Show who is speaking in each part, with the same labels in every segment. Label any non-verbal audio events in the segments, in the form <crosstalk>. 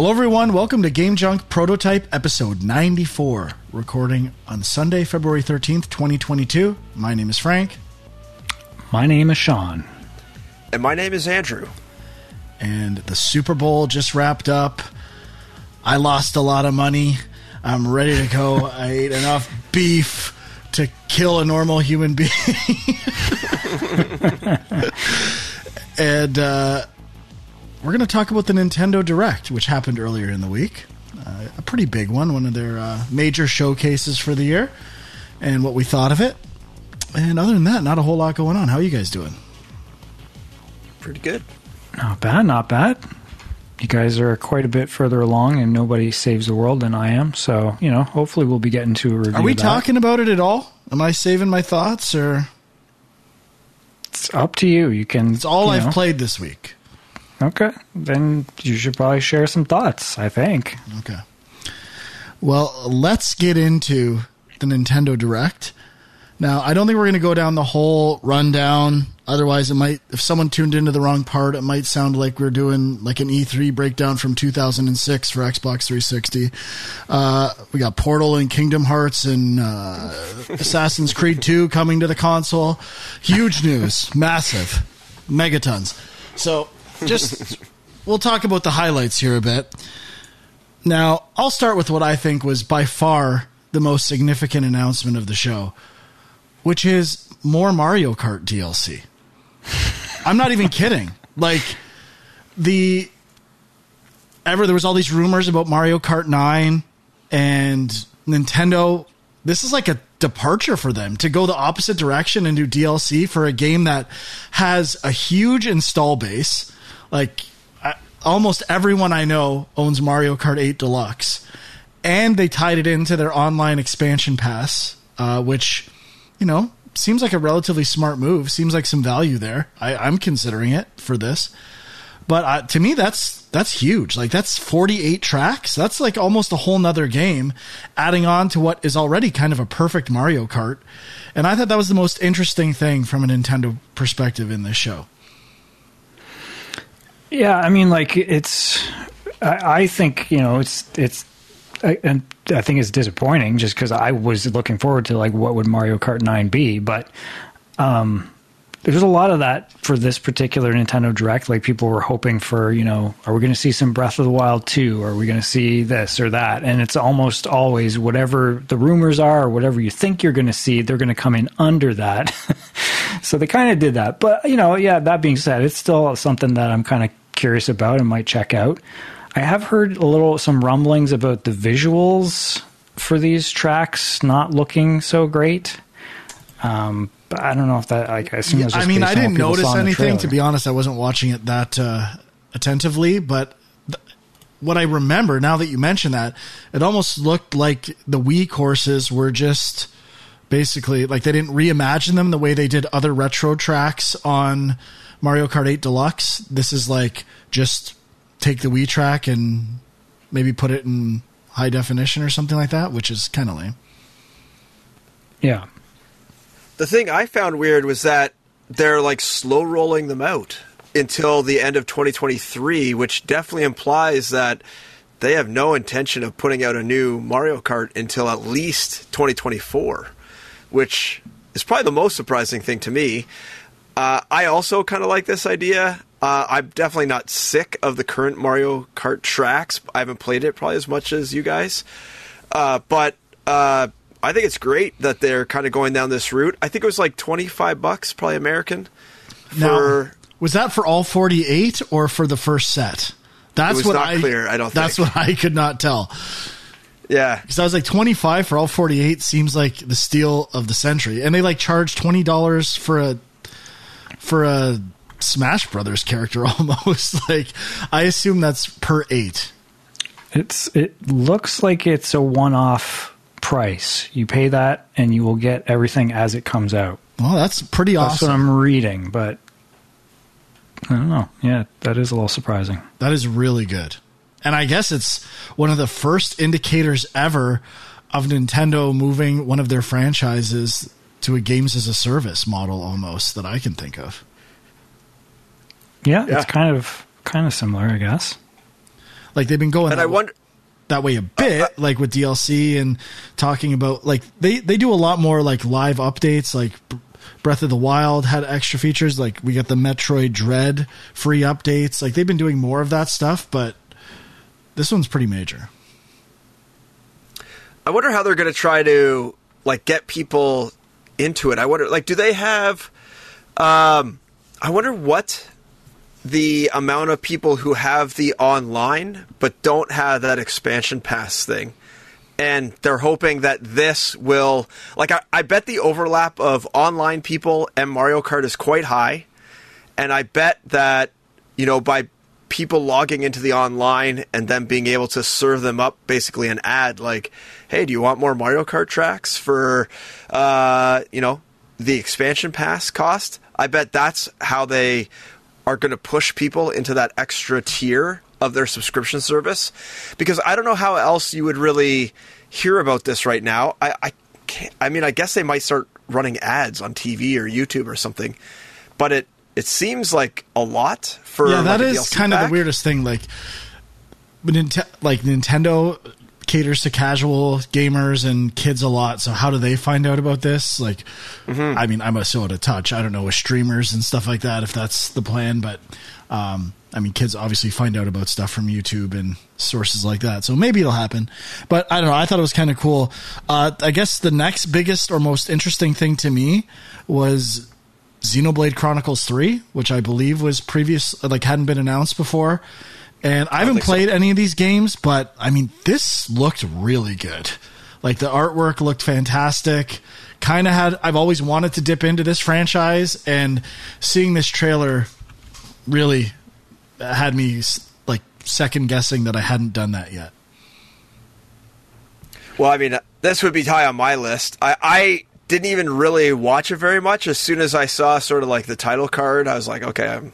Speaker 1: Hello, everyone. Welcome to Game Junk Prototype Episode 94, recording on Sunday, February 13th, 2022. My name is Frank,
Speaker 2: My name is Sean.
Speaker 3: And my name is Andrew.
Speaker 1: and the Super Bowl just wrapped up. I lost a lot of money. I'm ready to go. I <laughs> ate enough beef to kill a normal human being. <laughs> <laughs> and uh, we're going to talk about the Nintendo Direct, which happened earlier in the week. Uh, a pretty big one, one of their uh, major showcases for the year, and what we thought of it. And other than that, not a whole lot going on. How are you guys doing?
Speaker 3: Pretty good.
Speaker 2: Not bad, not bad. You guys are quite a bit further along, and nobody saves the world than I am. So, you know, hopefully we'll be getting to a review.
Speaker 1: Are we
Speaker 2: of that.
Speaker 1: talking about it at all? Am I saving my thoughts, or
Speaker 2: It's up to you. You can.
Speaker 1: it's all I've
Speaker 2: know.
Speaker 1: played this week?
Speaker 2: Okay, then you should probably share some thoughts. I think.
Speaker 1: Okay. Well, let's get into the Nintendo Direct. Now, I don't think we're going to go down the whole rundown. Otherwise, it might, if someone tuned into the wrong part, it might sound like we're doing like an E3 breakdown from 2006 for Xbox 360. Uh, we got Portal and Kingdom Hearts and uh, <laughs> Assassin's Creed 2 coming to the console. Huge news. Massive. Megatons. So, just, we'll talk about the highlights here a bit. Now, I'll start with what I think was by far the most significant announcement of the show, which is more Mario Kart DLC. <laughs> I'm not even kidding. Like the ever there was all these rumors about Mario Kart 9 and Nintendo this is like a departure for them to go the opposite direction and do DLC for a game that has a huge install base. Like I, almost everyone I know owns Mario Kart 8 Deluxe, and they tied it into their online expansion pass, uh, which you know seems like a relatively smart move. Seems like some value there. I, I'm considering it for this, but uh, to me that's that's huge. Like that's 48 tracks. That's like almost a whole nother game, adding on to what is already kind of a perfect Mario Kart. And I thought that was the most interesting thing from a Nintendo perspective in this show.
Speaker 2: Yeah, I mean, like it's. I, I think you know it's it's. I, and I think it's disappointing just because I was looking forward to like what would Mario Kart Nine be, but um, there's a lot of that for this particular Nintendo Direct. Like people were hoping for, you know, are we going to see some Breath of the Wild 2? Are we going to see this or that? And it's almost always whatever the rumors are or whatever you think you're going to see, they're going to come in under that. <laughs> so they kind of did that. But, you know, yeah, that being said, it's still something that I'm kind of curious about and might check out. I have heard a little, some rumblings about the visuals for these tracks not looking so great. Um, but I don't know if that, like, I assume it's just
Speaker 1: I mean, I didn't notice
Speaker 2: saw in the
Speaker 1: anything. To be honest, I wasn't watching it that uh, attentively. But th- what I remember now that you mention that, it almost looked like the Wii courses were just basically like they didn't reimagine them the way they did other retro tracks on Mario Kart 8 Deluxe. This is like just take the Wii track and maybe put it in high definition or something like that, which is kind of lame.
Speaker 2: Yeah.
Speaker 3: The thing I found weird was that they're like slow rolling them out until the end of 2023, which definitely implies that they have no intention of putting out a new Mario Kart until at least 2024, which is probably the most surprising thing to me. Uh, I also kind of like this idea. Uh, I'm definitely not sick of the current Mario Kart tracks. I haven't played it probably as much as you guys, uh, but uh, I think it's great that they're kind of going down this route. I think it was like 25 bucks, probably American.
Speaker 1: Now, was that for all 48 or for the first set? That's
Speaker 3: was
Speaker 1: what
Speaker 3: not
Speaker 1: I
Speaker 3: clear, I don't
Speaker 1: That's
Speaker 3: think.
Speaker 1: what I could not tell.
Speaker 3: yeah,
Speaker 1: Because I was like 25 for all 48 seems like the steal of the century, and they like charge twenty dollars for a for a Smash Brothers character <laughs> almost. like I assume that's per eight.
Speaker 2: It's it looks like it's a one-off price. You pay that, and you will get everything as it comes out.
Speaker 1: Well, that's pretty
Speaker 2: That's what
Speaker 1: awesome.
Speaker 2: I'm reading, but I don't know. Yeah, that is a little surprising.
Speaker 1: That is really good. And I guess it's one of the first indicators ever of Nintendo moving one of their franchises to a games as a service model almost that I can think of.
Speaker 2: Yeah,
Speaker 3: Yeah.
Speaker 2: it's kind of kind of similar, I guess.
Speaker 1: Like they've been going
Speaker 3: And
Speaker 1: that,
Speaker 3: I wonder.
Speaker 1: that way a uh, bit, uh, like with DLC and talking about like they they do a lot more like live updates. Like Breath of the Wild had extra features. Like we got the Metroid Dread free updates. Like they've been doing more of that stuff, but this one's pretty major.
Speaker 3: I wonder how they're going to try to like get people into it. I wonder, like, do they have? Um, I wonder what the amount of people who have the online but don't have that expansion pass thing. And they're hoping that this will, like, I, I bet the overlap of online people and Mario Kart is quite high. And I bet that, you know, by people logging into the online and then being able to serve them up basically an ad like, hey, do you want more Mario Kart tracks for, uh, you know, the expansion pass cost? I bet that's how they are going to push people into that extra tier of their subscription service because I don't know how else you would really hear about this right now. I, I can't, I mean, I guess they might start running ads on TV or YouTube or something, but it, it seems like a lot for
Speaker 1: yeah, that
Speaker 3: like
Speaker 1: is kind of the weirdest thing. Like, Ninte- like Nintendo caters to casual gamers and kids a lot. So how do they find out about this? Like,
Speaker 3: Mm-hmm.
Speaker 1: I mean, I'm a so out of touch. I don't know with streamers and stuff like that if that's the plan, but um, I mean, kids obviously find out about stuff from YouTube and sources like that. So maybe it'll happen. But I don't know. I thought it was kind of cool. Uh, I guess the next biggest or most interesting thing to me was Xenoblade Chronicles 3, which I believe was previous, like hadn't been announced before. And I haven't
Speaker 3: think so.
Speaker 1: played any of these games, but I mean, this looked really good. Like the artwork looked fantastic. Kind of had, I've always wanted to dip into this franchise, and seeing this trailer really had me like second guessing that I hadn't done that yet.
Speaker 3: Well, I mean, this would be high on my list. I, I didn't even really watch it very much. As soon as I saw sort of like the title card, I was like, okay, I'm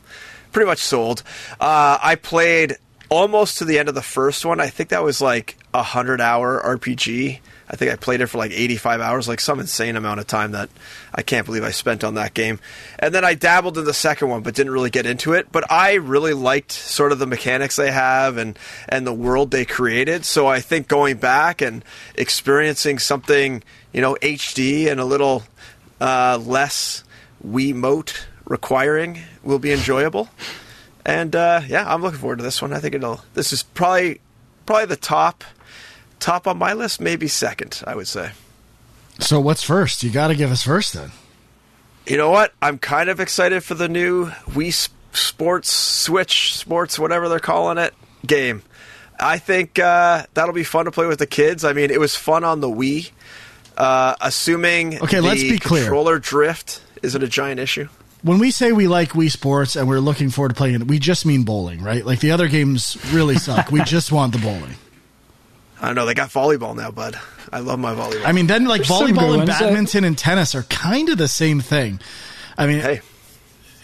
Speaker 3: pretty much sold. Uh, I played almost to the end of the first one. I think that was like a hundred hour RPG. I think I played it for like 85 hours, like some insane amount of time that I can't believe I spent on that game. And then I dabbled in the second one, but didn't really get into it. But I really liked sort of the mechanics they have and, and the world they created. So I think going back and experiencing something, you know, HD and a little uh, less Wiimote requiring will be enjoyable. And uh, yeah, I'm looking forward to this one. I think it'll. This is probably probably the top top on my list, maybe second. I would say.
Speaker 1: So what's first? You got to give us first then.
Speaker 3: You know what? I'm kind of excited for the new Wii Sports Switch Sports, whatever they're calling it, game. I think uh, that'll be fun to play with the kids. I mean, it was fun on the Wii. Uh, assuming
Speaker 1: Okay, let's be clear.
Speaker 3: Controller drift isn't a giant issue.
Speaker 1: When we say we like Wii Sports and we're looking forward to playing it, we just mean bowling, right? Like the other games really <laughs> suck. we just want the bowling.
Speaker 3: I don't know. They got volleyball now, bud. I love my volleyball.
Speaker 1: I mean, then like
Speaker 2: There's
Speaker 1: volleyball and
Speaker 2: ones, uh,
Speaker 1: badminton and tennis are kind of the same thing. I mean,
Speaker 3: hey,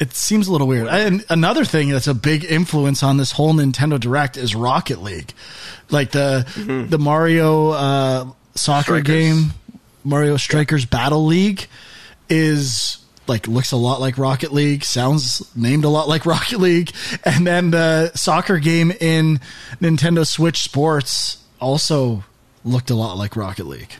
Speaker 1: it seems a little weird. And another thing that's a big influence on this whole Nintendo Direct is Rocket League, like the the Mario uh, soccer
Speaker 3: Strikers.
Speaker 1: game, Mario Strikers Battle League, is like looks a lot like Rocket League, sounds named a lot like <laughs> Rocket League, and then the soccer game in Nintendo Switch Sports also looked a lot like Rocket League.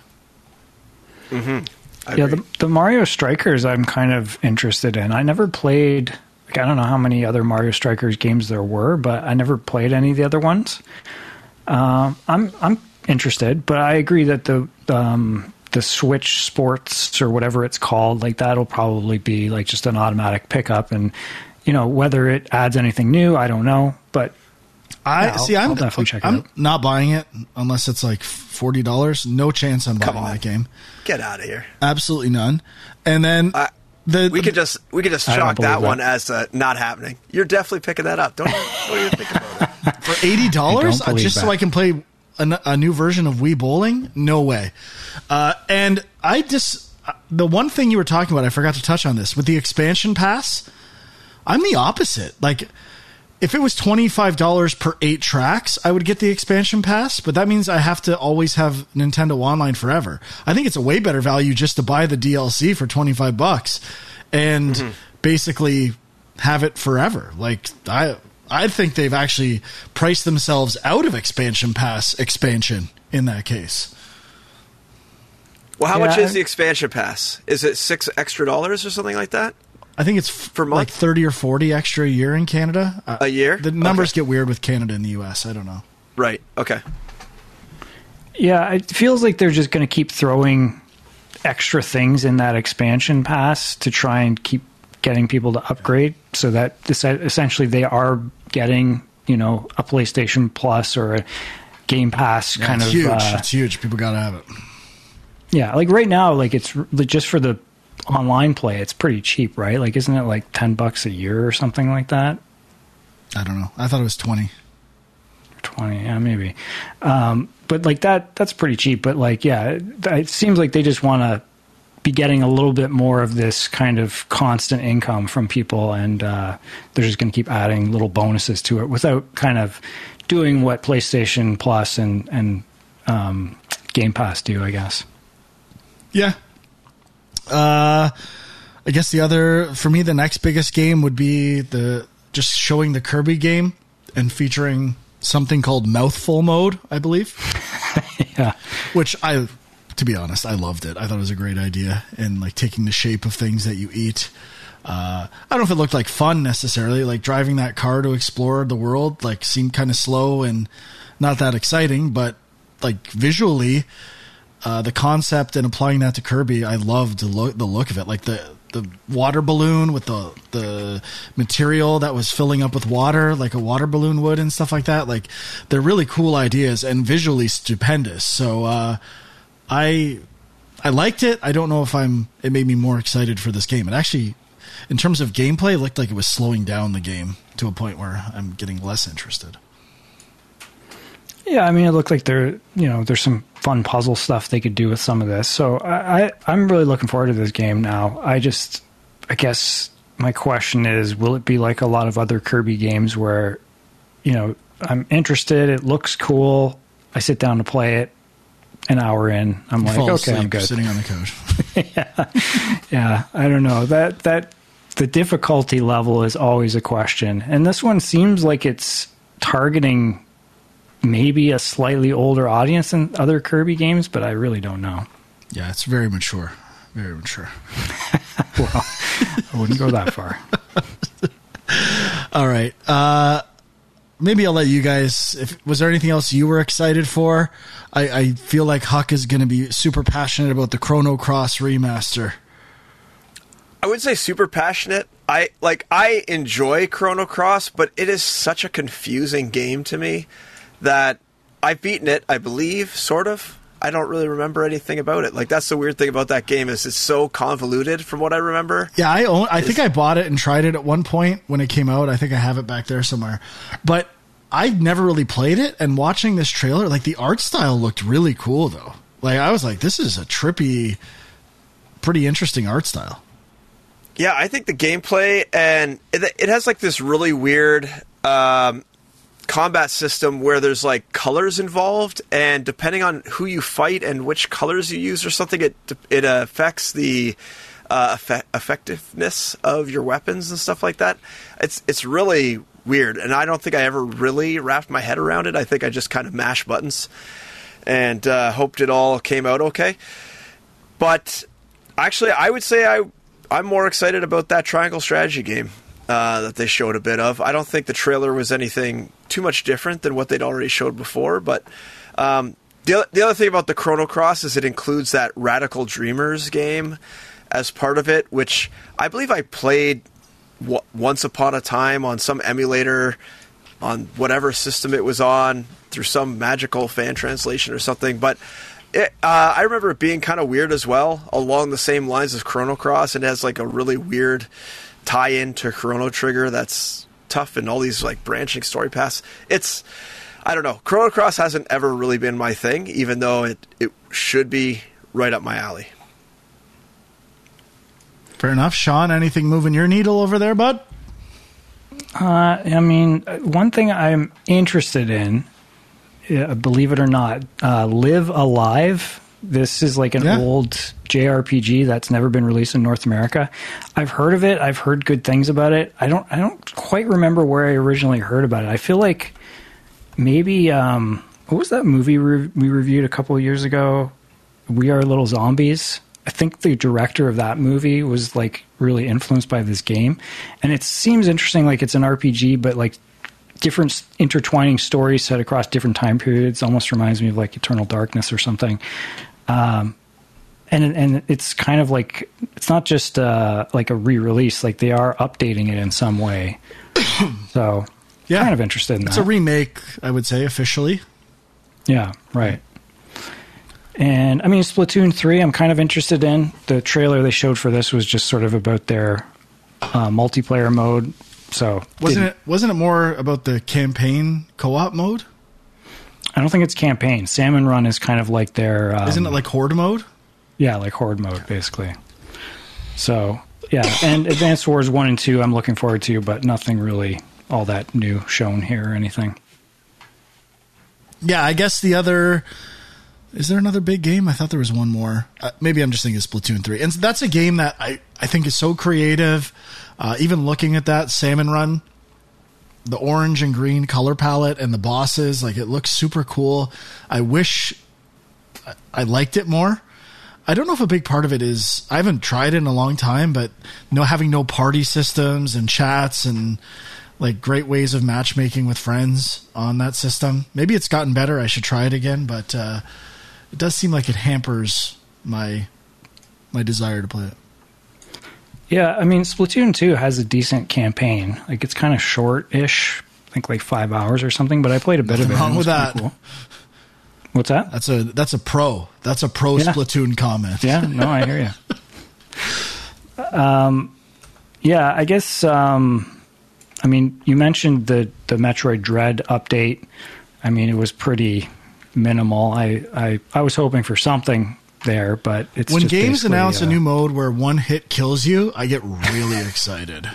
Speaker 3: I
Speaker 2: yeah, the, the Mario Strikers I'm kind of interested in. I never played. Like, I don't know how many other Mario Strikers games there were, but I never played any of the other ones. Um, I'm I'm interested, but I agree that the um, the Switch Sports or whatever it's called, like that'll probably be like just an automatic pickup, and you know whether it adds anything new, I don't know, but
Speaker 1: I
Speaker 2: Yeah, I'll-
Speaker 1: see. I'm
Speaker 2: I'll definitely check it
Speaker 1: I'm
Speaker 2: out.
Speaker 1: not buying it unless it's like forty dollars. No chance I'm buying that game.
Speaker 3: get out of here.
Speaker 1: Absolutely none. And then
Speaker 3: Uh,
Speaker 1: the
Speaker 3: We could just we could just
Speaker 2: I
Speaker 3: chalk that,
Speaker 2: that.
Speaker 3: one as uh, not happening. You're definitely picking that up. Don't, don't even think about it. <laughs>
Speaker 1: for eighty dollars
Speaker 2: I don't
Speaker 1: just so. I can play a, a new version of Wii Bowling. No way. Uh, and I just uh, the one thing you were talking about, I forgot to touch on this with the expansion pass. I'm the opposite. Like. If it was twenty five dollars per eight tracks, I would get the expansion pass, but that means I have to always have Nintendo Online forever. I think it's a way better value just to buy the DLC for twenty five bucks and basically have it forever. Like I I think they've actually priced themselves out of expansion pass expansion in that case.
Speaker 3: Well, how
Speaker 2: Yeah,
Speaker 3: much is the expansion pass? Is it six extra dollars or something like that?
Speaker 1: I think it's
Speaker 3: For
Speaker 1: like 30 or 40 extra a year in Canada. Uh,
Speaker 3: A year?
Speaker 1: The numbers
Speaker 3: Okay.
Speaker 1: get weird with Canada and the US. I don't know.
Speaker 3: Right. Okay.
Speaker 2: Yeah, it feels like they're just going to keep throwing extra things in that expansion pass to try and keep getting people to upgrade so that essentially they are getting, you know, a PlayStation Plus or a Game Pass
Speaker 1: Yeah,
Speaker 2: kind
Speaker 1: it's
Speaker 2: of
Speaker 1: huge.
Speaker 2: uh,
Speaker 1: it's huge. People got to have it.
Speaker 2: Yeah, like right now, like it's just for the online play, it's pretty cheap, right? Like, isn't it like ten bucks a year or something like that?
Speaker 1: I don't know. I thought it was 20.
Speaker 2: Twenty, yeah, maybe. Um, but like that, that's pretty cheap. But like, yeah, it, it seems like they just want to be getting a little bit more of this kind of constant income from people, and uh, they're just going to keep adding little bonuses to it without kind of doing what PlayStation Plus and and um, Game Pass do, I guess.
Speaker 1: Yeah. Uh, I guess the other for me, the next biggest game would be the just showing the Kirby game and featuring something called mouthful mode. I believe, <laughs>
Speaker 2: Yeah.
Speaker 1: which I, to be honest, I loved it. I thought it was a great idea and like taking the shape of things that you eat. Uh, I don't know if it looked like fun necessarily. Like driving that car to explore the world, like seemed kind of slow and not that exciting, but like visually, uh, the concept and applying that to Kirby, I loved the look, the look of it. Like the the water balloon with the the material that was filling up with water, like a water balloon would, and stuff like that. Like they're really cool ideas and visually stupendous. So uh, I I liked it. I don't know if I'm. It made me more excited for this game. It actually, in terms of gameplay, looked like it was slowing down the game to a point where I'm getting less interested.
Speaker 2: Yeah, I mean, it looked like there, you know, there's some fun puzzle stuff they could do with some of this. So I, I, I'm really looking forward to this game now. I just, I guess my question is, will it be like a lot of other Kirby games where, you know, I'm interested, it looks cool, I sit down to play it, an hour in, I'm like,
Speaker 1: Fall
Speaker 2: okay, I'm good.
Speaker 1: sitting on the couch. <laughs>
Speaker 2: Yeah, I don't know that that the difficulty level is always a question, and this one seems like it's targeting maybe a slightly older audience than other Kirby games, but I really don't know.
Speaker 1: yeah, it's very mature. Very mature. <laughs>
Speaker 2: Well, I wouldn't go that far. <laughs>
Speaker 1: All right. Uh, maybe I'll let you guys. If was there anything else you were excited for? I, I feel like Huck is going to be super passionate about the Chrono Cross remaster.
Speaker 3: I would say super passionate. I like I enjoy Chrono Cross, but it is such a confusing game to me that I've beaten it, I believe, sort of. I don't really remember anything about it. Like that's the weird thing about that game is it's so convoluted from what I remember.
Speaker 1: Yeah, I own. I think I bought it and tried it at one point when it came out. I think I have it back there somewhere, but I've never really played it. And watching this trailer, like the art style looked really cool though. Like I was like, this is a trippy, pretty interesting art style.
Speaker 3: Yeah, I think the gameplay and it, it has like this really weird um, combat system where there's like colors involved, and depending on who you fight and which colors you use or something, it it affects the uh, effe- effectiveness of your weapons and stuff like that. It's it's really weird, and I don't think I ever really wrapped my head around it. I think I just kind of mashed buttons and uh, hoped it all came out okay. But actually, I would say I I'm more excited about that triangle strategy game uh, that they showed a bit of. I don't think the trailer was anything too much different than what they'd already showed before. But um, the the other thing about the Chrono Cross is it includes that Radical Dreamers game as part of it, which I believe I played w- once upon a time on some emulator on whatever system it was on through some magical fan translation or something. But it, uh, I remember it being kind of weird as well, along the same lines as Chrono Cross. It has like a really weird tie-in to Chrono Trigger that's tough and all these like branching story paths. It's I don't know. Chrono Cross hasn't ever really been my thing, even though it it should be right up my alley.
Speaker 1: Fair enough, Sean. Anything moving your needle over there, bud?
Speaker 2: Uh, I mean, one thing I'm interested in, uh, believe it or not, uh, Live A Live This is like an
Speaker 1: Yeah.
Speaker 2: old JRPG that's never been released in North America. I've heard of it. I've heard good things about it. I don't. I don't quite remember where I originally heard about it. I feel like maybe um, what was that movie re- we reviewed a couple of years ago? We Are Little Zombies. I think the director of that movie was like really influenced by this game, and it seems interesting. Like it's an RPG, but like different intertwining stories set across different time periods. Almost reminds me of like Eternal Darkness or something. Um, and and it's kind of like it's not just uh, like a re-release. Like they are updating it in some way. <coughs> so
Speaker 1: Yeah.
Speaker 2: kind of interested in
Speaker 1: It's
Speaker 2: that.
Speaker 1: It's a remake, I would say, officially.
Speaker 2: Yeah, right. And I mean, Splatoon 3, I'm kind of interested in. The trailer they showed for this was just sort of about their uh, multiplayer mode. So,
Speaker 1: Wasn't
Speaker 2: didn't-
Speaker 1: it? Wasn't it more about the campaign co-op mode?
Speaker 2: I don't think it's campaign. Salmon Run is kind of like their. Um,
Speaker 1: Isn't it like horde mode?
Speaker 2: Yeah, like Horde mode, basically. So, yeah. And Advanced Wars 1 and 2, I'm looking forward to, but nothing really all that new shown here or anything.
Speaker 1: Yeah, I guess the other. Is there another big game? I thought there was one more. Uh, maybe I'm just thinking of Splatoon 3. And that's a game that I, I think is so creative. Uh, even looking at that Salmon Run, the orange and green color palette and the bosses, like it looks super cool. I wish I- liked it more. I don't know if a big part of it is I haven't tried it in a long time, but no having no party systems and chats and like great ways of matchmaking with friends on that system. Maybe it's gotten better. I should try it again, but uh, it does seem like it hampers my my desire to play it.
Speaker 2: Yeah, I mean, Splatoon 2 has a decent campaign. Like, it's kind of short ish. I think like five hours or something, but I played a bit of it.
Speaker 1: Wrong
Speaker 2: and it was
Speaker 1: with that.
Speaker 2: Cool. What's that?
Speaker 1: That's a that's a pro. That's a pro
Speaker 2: Yeah.
Speaker 1: Splatoon comment.
Speaker 2: Yeah, no, I hear you. <laughs> Um, yeah, I guess. Um, I mean, you mentioned the the Metroid Dread update. I mean, it was pretty minimal. I I, I was hoping for something there, but it's
Speaker 1: when
Speaker 2: just
Speaker 1: games
Speaker 2: basically,
Speaker 1: announce a
Speaker 2: uh,
Speaker 1: new mode where one hit kills you, I get really <laughs> excited.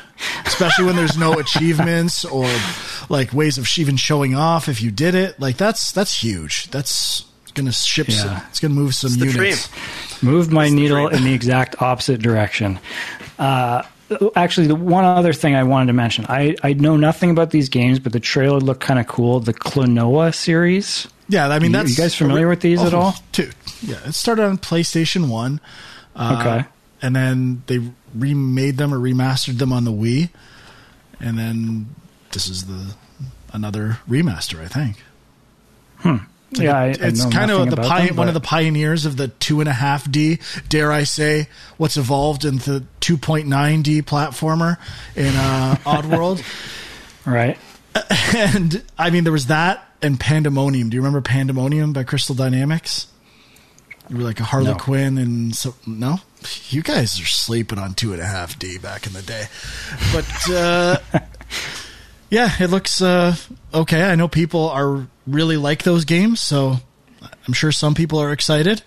Speaker 1: Especially when there's no achievements or like ways of even showing off if you did it. Like that's that's huge. That's gonna ship. Some,
Speaker 2: Yeah.
Speaker 1: it's gonna move some
Speaker 3: the
Speaker 1: units.
Speaker 2: moved my
Speaker 3: the
Speaker 2: needle
Speaker 3: dream.
Speaker 2: in the exact opposite direction. Uh, actually, the one other thing I wanted to mention, I, I know nothing about these games, but the trailer looked kind of cool. The Klonoa series.
Speaker 1: Yeah, I mean
Speaker 2: You-
Speaker 1: that's.
Speaker 2: you guys familiar with these at all?
Speaker 1: Dude, yeah, it started on PlayStation One. Uh,
Speaker 2: Okay.
Speaker 1: and then they remade them or remastered them on the Wii, and then this is the another remaster, I think.
Speaker 2: yeah, I, I
Speaker 1: it's kind of the pi-
Speaker 2: them,
Speaker 1: one of the pioneers of the two and a half D. Dare I say, what's evolved into two point nine D platformer in uh, Oddworld. <laughs> <laughs>
Speaker 2: right.
Speaker 1: and I mean, there was that and Pandemonium. Do you remember Pandemonium by Crystal Dynamics? You were like a Harlequin
Speaker 2: No.
Speaker 1: And so no. You guys are sleeping on two and a half D back in the day, but uh, <laughs> yeah, it looks uh, okay. I know people are really like those games, so I'm sure some people are excited.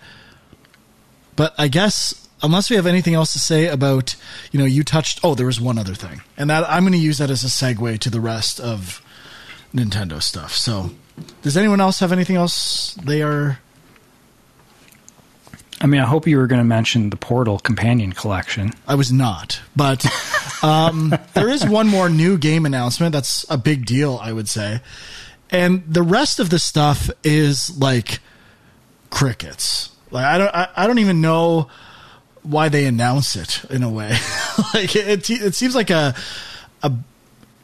Speaker 1: But I guess unless we have anything else to say about, you know, you touched. Oh, there was one other thing, and that I'm going to use that as a segue to the rest of Nintendo stuff. So, does anyone else have anything else they are?
Speaker 2: I mean, I hope you were going to mention the Portal Companion Collection.
Speaker 1: I was not, but um, <laughs> there is one more new game announcement. That's a big deal, I would say. And the rest of the stuff is like crickets. Like I don't, I, I don't even know why they announce it in a way. <laughs> like it, it seems like a, a,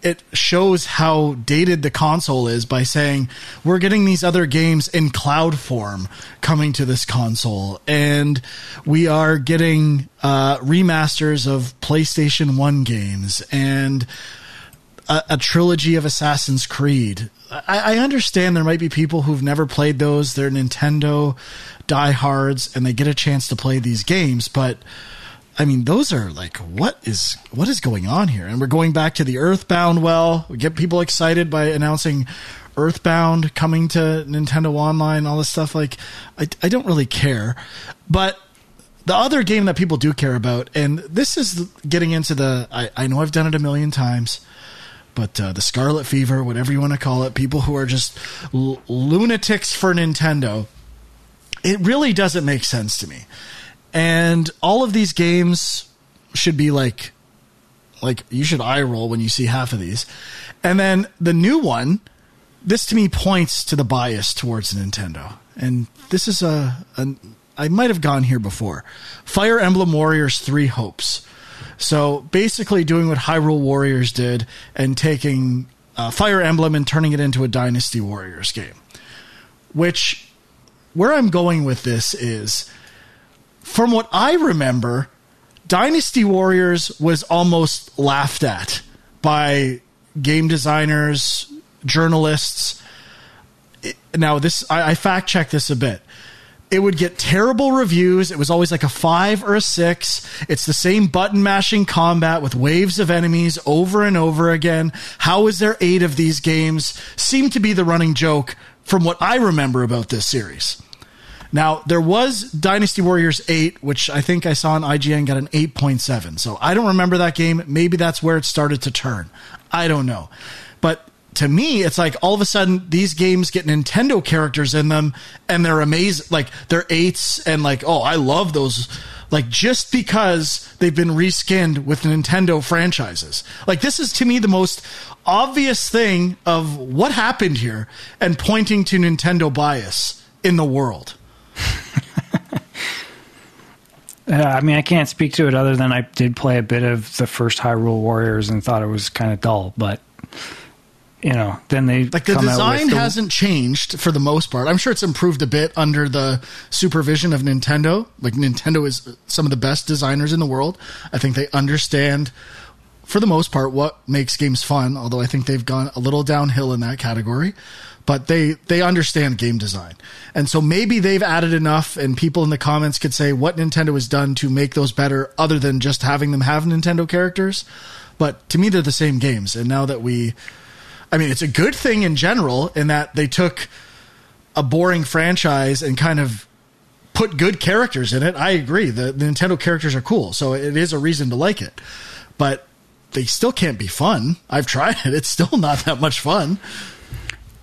Speaker 1: it shows how dated the console is by saying we're getting these other games in cloud form coming to this console, and we are getting uh, remasters of PlayStation One games and a, a trilogy of Assassin's Creed. I, I understand there might be people who've never played those; they're Nintendo diehards, and they get a chance to play these games, but. I mean, those are like, what is what is going on here? And we're going back to the Earthbound. Well, we get people excited by announcing Earthbound coming to Nintendo Online, all this stuff. Like, I, I don't really care, but the other game that people do care about, and this is getting into the. I, I know I've done it a million times, but uh, the Scarlet Fever, whatever you want to call it, people who are just l- lunatics for Nintendo it really doesn't make sense to me. And all of these games should be like like you should eye roll when you see half of these. And then the new one, this to me points to the bias towards Nintendo. And this is a, a I might have gone here before. Fire Emblem Warriors 3 Hopes. So basically doing what Hyrule Warriors did and taking uh, Fire Emblem and turning it into a Dynasty Warriors game. Which where I'm going with this is from what I remember, Dynasty Warriors was almost laughed at by game designers, journalists. Now, this I, I fact checked this a bit. It would get terrible reviews. It was always like a five or a six. It's the same button mashing combat with waves of enemies over and over again. How is there eight of these games? Seemed to be the running joke from what I remember about this series. Now, there was Dynasty Warriors 8, which I think I saw on IGN got an 8.7. So I don't remember that game. Maybe that's where it started to turn. I don't know. But to me, it's like all of a sudden these games get Nintendo characters in them and they're amazing. Like they're eights and like, oh, I love those. Like just because they've been reskinned with Nintendo franchises. Like this is to me the most obvious thing of what happened here and pointing to Nintendo bias in the world. <laughs>
Speaker 2: Uh, I mean, I can't speak to it other than I did play a bit of the first Hyrule Warriors and thought it was kind of dull, but you know, then they
Speaker 1: like the design the- hasn't changed for the most part. I'm sure it's improved a bit under the supervision of Nintendo. Like Nintendo is some of the best designers in the world. I think they understand for the most part what makes games fun, although I think they've gone a little downhill in that category but they they understand game design. And so maybe they've added enough and people in the comments could say what nintendo has done to make those better other than just having them have nintendo characters. But to me they're the same games. And now that we i mean it's a good thing in general in that they took a boring franchise and kind of put good characters in it. I agree. The, the nintendo characters are cool. So it is a reason to like it. But they still can't be fun. I've tried it. It's still not that much fun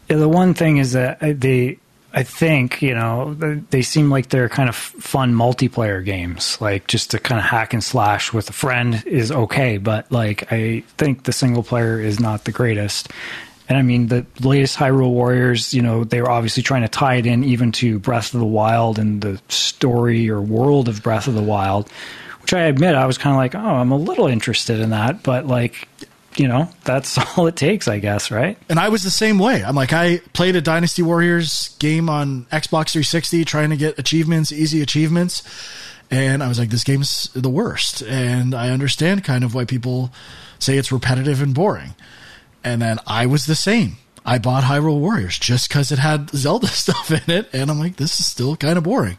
Speaker 2: the one thing is that they, I think, you know, they seem like they're kind of fun multiplayer games. Like just to kind of hack and slash with a friend is okay, but like I think the single player is not the greatest. And I mean, the latest Hyrule Warriors, you know, they were obviously trying to tie it in even to Breath of the Wild and the story or world of Breath of the Wild, which I admit I was kind of like, oh, I'm a little interested in that, but like you know, that's <laughs> all it takes, I guess, right?
Speaker 1: And I was the same way. I'm like, I played a Dynasty Warriors game on Xbox 360 trying to get achievements, easy achievements. And I was like, this game's the worst. And I understand kind of why people say it's repetitive and boring. And then I was the same. I bought Hyrule Warriors just because it had <laughs> Zelda <laughs> stuff in it, and I'm like, this is still kind of boring.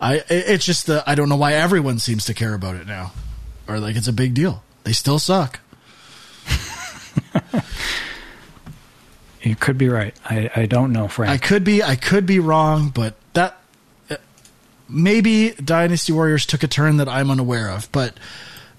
Speaker 1: I it's just the I don't know why everyone seems to care about it now, or like it's a big deal. They still suck. <laughs>
Speaker 2: you could be right. I, I don't know, Frank.
Speaker 1: I could be. I could be wrong, but that uh, maybe Dynasty Warriors took a turn that I'm unaware of. But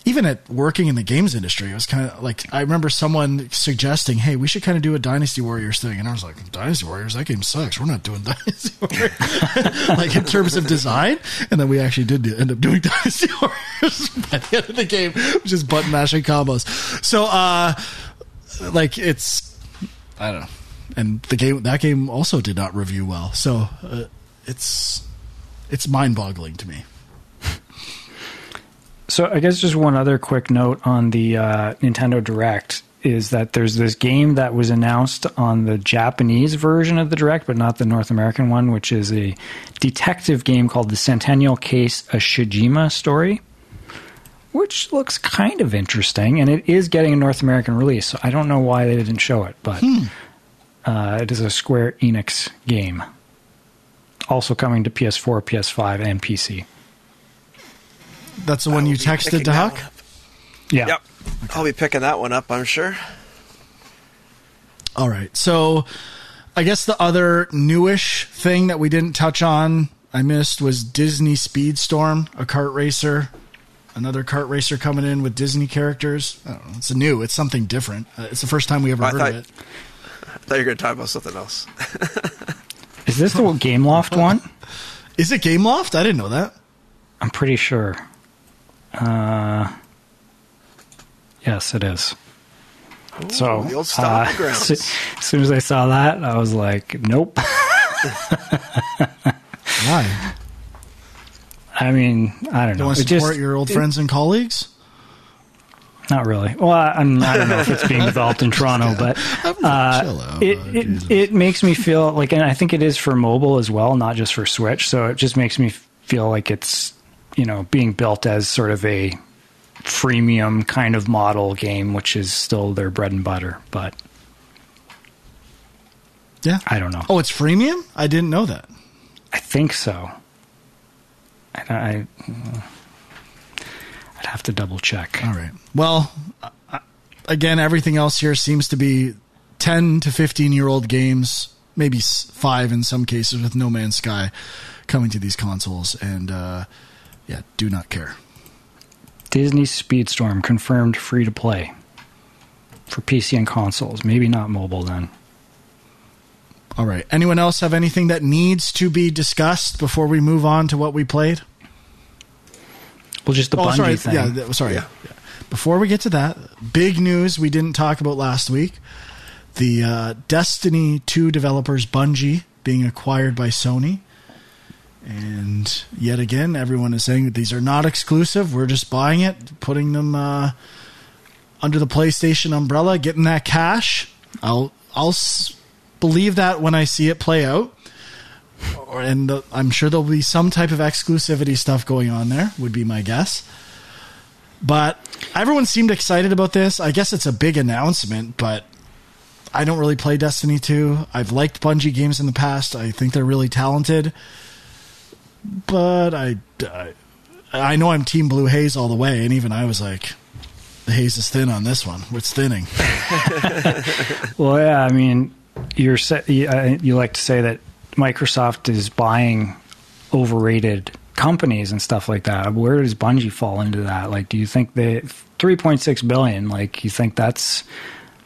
Speaker 1: even at working in the games industry, it was kind of like I remember someone suggesting, "Hey, we should kind of do a Dynasty Warriors thing," and I was like, "Dynasty Warriors? That game sucks. We're not doing <laughs> Dynasty Warriors." <laughs> like in terms of design, and then we actually did end up doing Dynasty Warriors by the end of the game, which is button mashing combos. So, uh, like it's I don't know, and the game that game also did not review well. So uh, it's it's mind boggling to me. <laughs>
Speaker 2: So I guess just one other quick note on the uh, Nintendo Direct is that there's this game that was announced on the Japanese version of the Direct, but not the North American one, which is a detective game called The Centennial Case: A Shijima Story, which looks kind of interesting, and it is getting a North American release. So I don't know why they didn't show it, but hmm. uh, it is a Square Enix game, also coming to PS4, PS5, and PC.
Speaker 1: That's the one you texted to Huck?
Speaker 2: Yeah.
Speaker 3: Yep. Okay. I'll be picking that one up, I'm sure.
Speaker 1: All right. So I guess the other newish thing that we didn't touch on, I missed, was Disney Speedstorm, a kart racer. Another kart racer coming in with Disney characters. Know, it's a new. It's something different. Uh, it's the first time we ever heard thought, of it.
Speaker 3: I thought you were going to talk about something else. <laughs>
Speaker 2: Is this the Gameloft one?
Speaker 1: Is it Gameloft? I didn't know that.
Speaker 2: I'm pretty sure. Uh, yes, it is. so,
Speaker 3: the old stomping <laughs>
Speaker 2: uh,
Speaker 3: grounds.
Speaker 2: as soon as I saw that, I was like, nope. <laughs>
Speaker 1: Why?
Speaker 2: I mean, I don't know.
Speaker 1: You want to
Speaker 2: It just-
Speaker 1: support your old friends and colleagues?
Speaker 2: Not really. Well, I, I'm, I don't know if it's being developed in <laughs> Toronto, but uh, it, it it makes me feel like, and I think it is for mobile as well, not just for Switch. So it just makes me feel like it's you know being built as sort of a freemium kind of model game, which is still their bread and butter. But
Speaker 1: Yeah.
Speaker 2: I don't know.
Speaker 1: Oh, it's freemium? I didn't know that.
Speaker 2: I think so. I, I I'd have to double check.
Speaker 1: All right. Well, again, everything else here seems to be 10 to 15 year old games, maybe five in some cases with No Man's Sky coming to these consoles. And, uh, yeah, do not care.
Speaker 2: Disney Speedstorm confirmed free to play for PC and consoles. Maybe not mobile then.
Speaker 1: All right. Anyone else have anything that needs to be discussed before we move on to what we played?
Speaker 2: Well, just the
Speaker 1: oh,
Speaker 2: Bungie
Speaker 1: sorry.
Speaker 2: thing.
Speaker 1: Yeah, th- sorry.
Speaker 3: Yeah.
Speaker 1: Yeah. Before we get to that, big news we didn't talk about last week: the uh, Destiny Two developers Bungie being acquired by Sony, and yet again, everyone is saying that these are not exclusive. We're just buying it, putting them uh, under the PlayStation umbrella, getting that cash. I'll I'll believe that when I see it play out and the, I'm sure there'll be some type of exclusivity stuff going on there. Would be my guess. But everyone seemed excited about this. I guess it's a big announcement, but I don't really play Destiny 2. I've liked Bungie games in the past. I think they're really talented. But I, I, I know I'm Team Blue Haze all the way, and even I was like, the haze is thin on this one. It's thinning. <laughs>
Speaker 2: Well, yeah, I mean, you're you, uh, you like to say that Microsoft is buying overrated companies and stuff like that. Where does Bungie fall into that? Like, do you think they 3.6 billion? Like, you think that's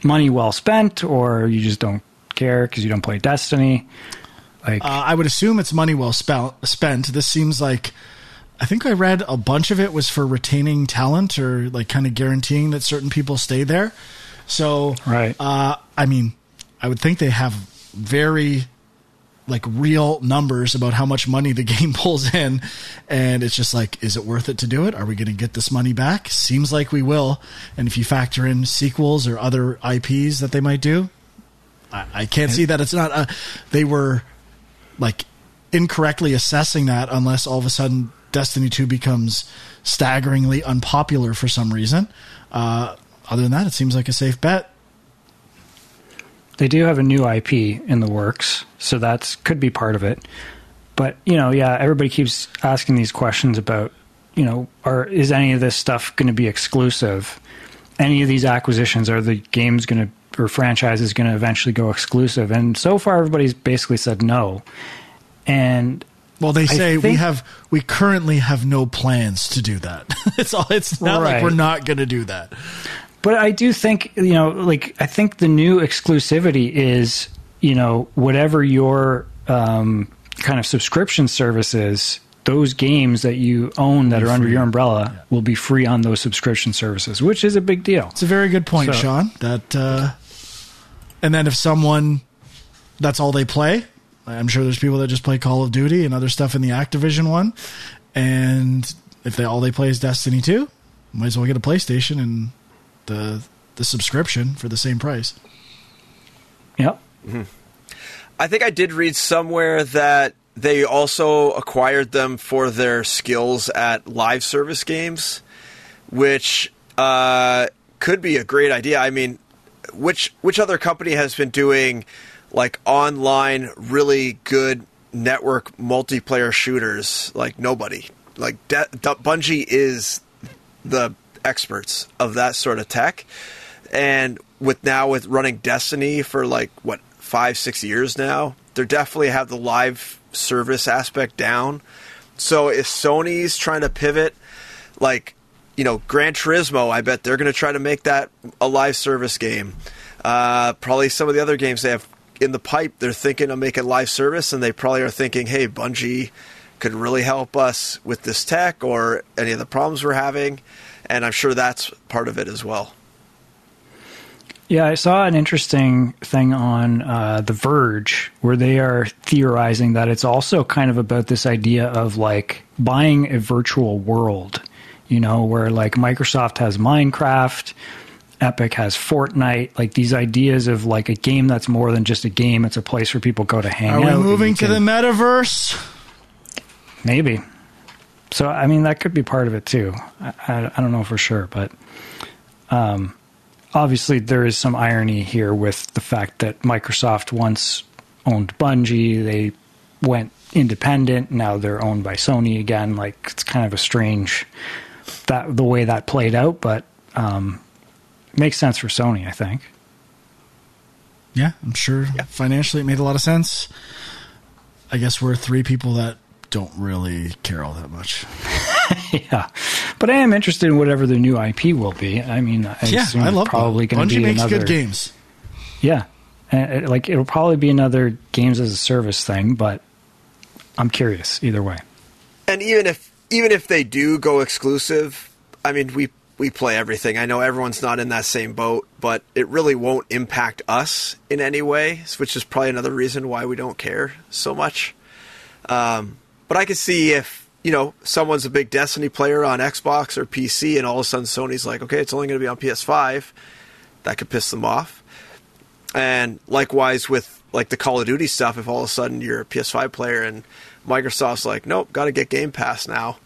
Speaker 2: money well spent, or you just don't care because you don't play Destiny? Like,
Speaker 1: Uh, I would assume it's money well spent. Spent. This seems like I think I read a bunch of it was for retaining talent or like kind of guaranteeing that certain people stay there. So,
Speaker 2: Right.
Speaker 1: Uh, I mean, I would think they have very like real numbers about how much money the <laughs> game pulls in, and it's just like, is it worth it to do it? Are we going to get this money back? Seems like we will. And if you factor in sequels or other IPs that they might do, I, I can't see that it's not. Uh, they were like incorrectly assessing that unless all of a sudden Destiny 2 becomes staggeringly unpopular for some reason. Uh, other than that, it seems like a safe bet.
Speaker 2: They do have a new IP in the works, so that's could be part of it. But you know, yeah, everybody keeps asking these questions about, you know, are is any of this stuff going to be exclusive? Any of these acquisitions are the games going to or franchises going to eventually go exclusive? And so far, everybody's basically said no. And
Speaker 1: Well, they say we have we currently have no plans to do that. <laughs> it's all. It's not like we're not going to do that.
Speaker 2: But I do think you know, like I think the new exclusivity is you know whatever your um, kind of subscription service is. Those games that you own that are under your umbrella will be free on those subscription services, which is a big deal.
Speaker 1: It's a very good point,
Speaker 2: So-
Speaker 1: Sean. That uh, and then if someone that's all they play, I'm sure there's people that just play Call of Duty and other stuff in the Activision one, and if they all they play is Destiny 2, might as well get a PlayStation and the the subscription for the same price.
Speaker 2: Yep.
Speaker 3: I think I did read somewhere that they also acquired them for their skills at live service games, which uh, could be a great idea. I mean, which which other company has been doing like online really good network multiplayer shooters? Like nobody. Like De- De- Bungie is the experts of that sort of tech, and with now with running Destiny for like what five six years now, they definitely have the live service aspect down. So if Sony's trying to pivot, like you know Gran Turismo, I bet they're going to try to make that a live service game. Uh, probably some of the other games they have in the pipe, they're thinking of making live service, and they probably are thinking, hey, Bungie could really help us with this tech or any of the problems we're having. And I'm sure that's part of it as well.
Speaker 2: Yeah, I saw an interesting thing on uh, The Verge where they are theorizing that it's also kind of about this idea of like buying a virtual world, you know, where like Microsoft has Minecraft, Epic has Fortnite, like these ideas of like a game that's more than just a game, it's a place where people go to hang
Speaker 1: Are
Speaker 2: out.
Speaker 1: we moving to
Speaker 2: can-
Speaker 1: the metaverse?
Speaker 2: Maybe. So I mean that could be part of it too. I, I, I don't know for sure, but um, obviously there is some irony here with the fact that Microsoft once owned Bungie, they went independent, now they're owned by Sony again. Like it's kind of a strange that the way that played out, but um, it makes sense for Sony, I think.
Speaker 1: Yeah, I'm sure financially it made a lot of sense. I guess we're three people that don't really care all that much. <laughs>
Speaker 2: yeah, but I am interested in whatever the new IP will be. I mean, I
Speaker 1: yeah,
Speaker 2: assume
Speaker 1: I
Speaker 2: it's
Speaker 1: love
Speaker 2: probably going to be
Speaker 1: makes
Speaker 2: another
Speaker 1: good games.
Speaker 2: Yeah, and it, like it'll probably be another games as a service thing, but I'm curious either way.
Speaker 3: And even if even if they do go exclusive, I mean we we play everything. I know everyone's not in that same boat, but it really won't impact us in any way, which is probably another reason why we don't care so much. Um, but I could see if you know someone's a big Destiny player on Xbox or PC, and all of a sudden Sony's like, okay, it's only going to be on PS5. That could piss them off. And likewise with like the Call of Duty stuff, if all of a sudden you're a PS5 player and Microsoft's like, nope, got to get Game Pass now,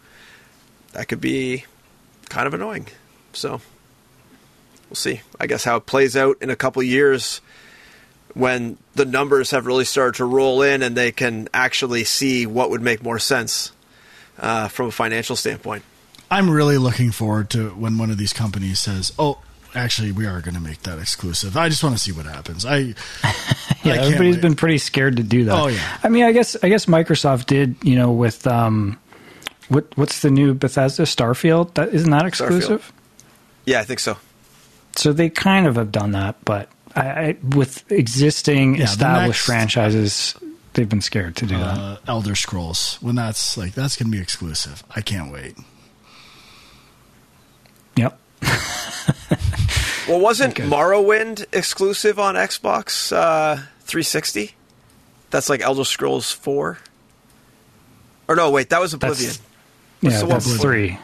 Speaker 3: that could be kind of annoying. So we'll see. I guess how it plays out in a couple years when the numbers have really started to roll in and they can actually see what would make more sense uh, from a financial standpoint.
Speaker 1: I'm really looking forward to when one of these companies says, "Oh, actually, we are going to make that exclusive." I just want to see what happens. I <laughs>
Speaker 2: Yeah,
Speaker 1: I can't
Speaker 2: everybody's
Speaker 1: wait.
Speaker 2: been pretty scared to do that.
Speaker 1: Oh, yeah.
Speaker 2: I mean, I guess I guess Microsoft did, you know, with um, what what's the new Bethesda Starfield? That isn't that exclusive?
Speaker 3: Yeah, I think so.
Speaker 2: So they kind of have done that, but I, I with existing
Speaker 1: the
Speaker 2: established
Speaker 1: next-
Speaker 2: franchises, they've been scared to do that.
Speaker 1: uh, Elder Scrolls when that's like that's going to be exclusive. I can't wait.
Speaker 2: Yep. <laughs>
Speaker 3: Well, wasn't Morrowind exclusive on Xbox uh, 360? That's like Elder Scrolls 4? Or no, wait, that was Oblivion.
Speaker 2: That's,
Speaker 3: What's
Speaker 2: yeah,
Speaker 3: the one
Speaker 2: that's
Speaker 3: before?
Speaker 2: three.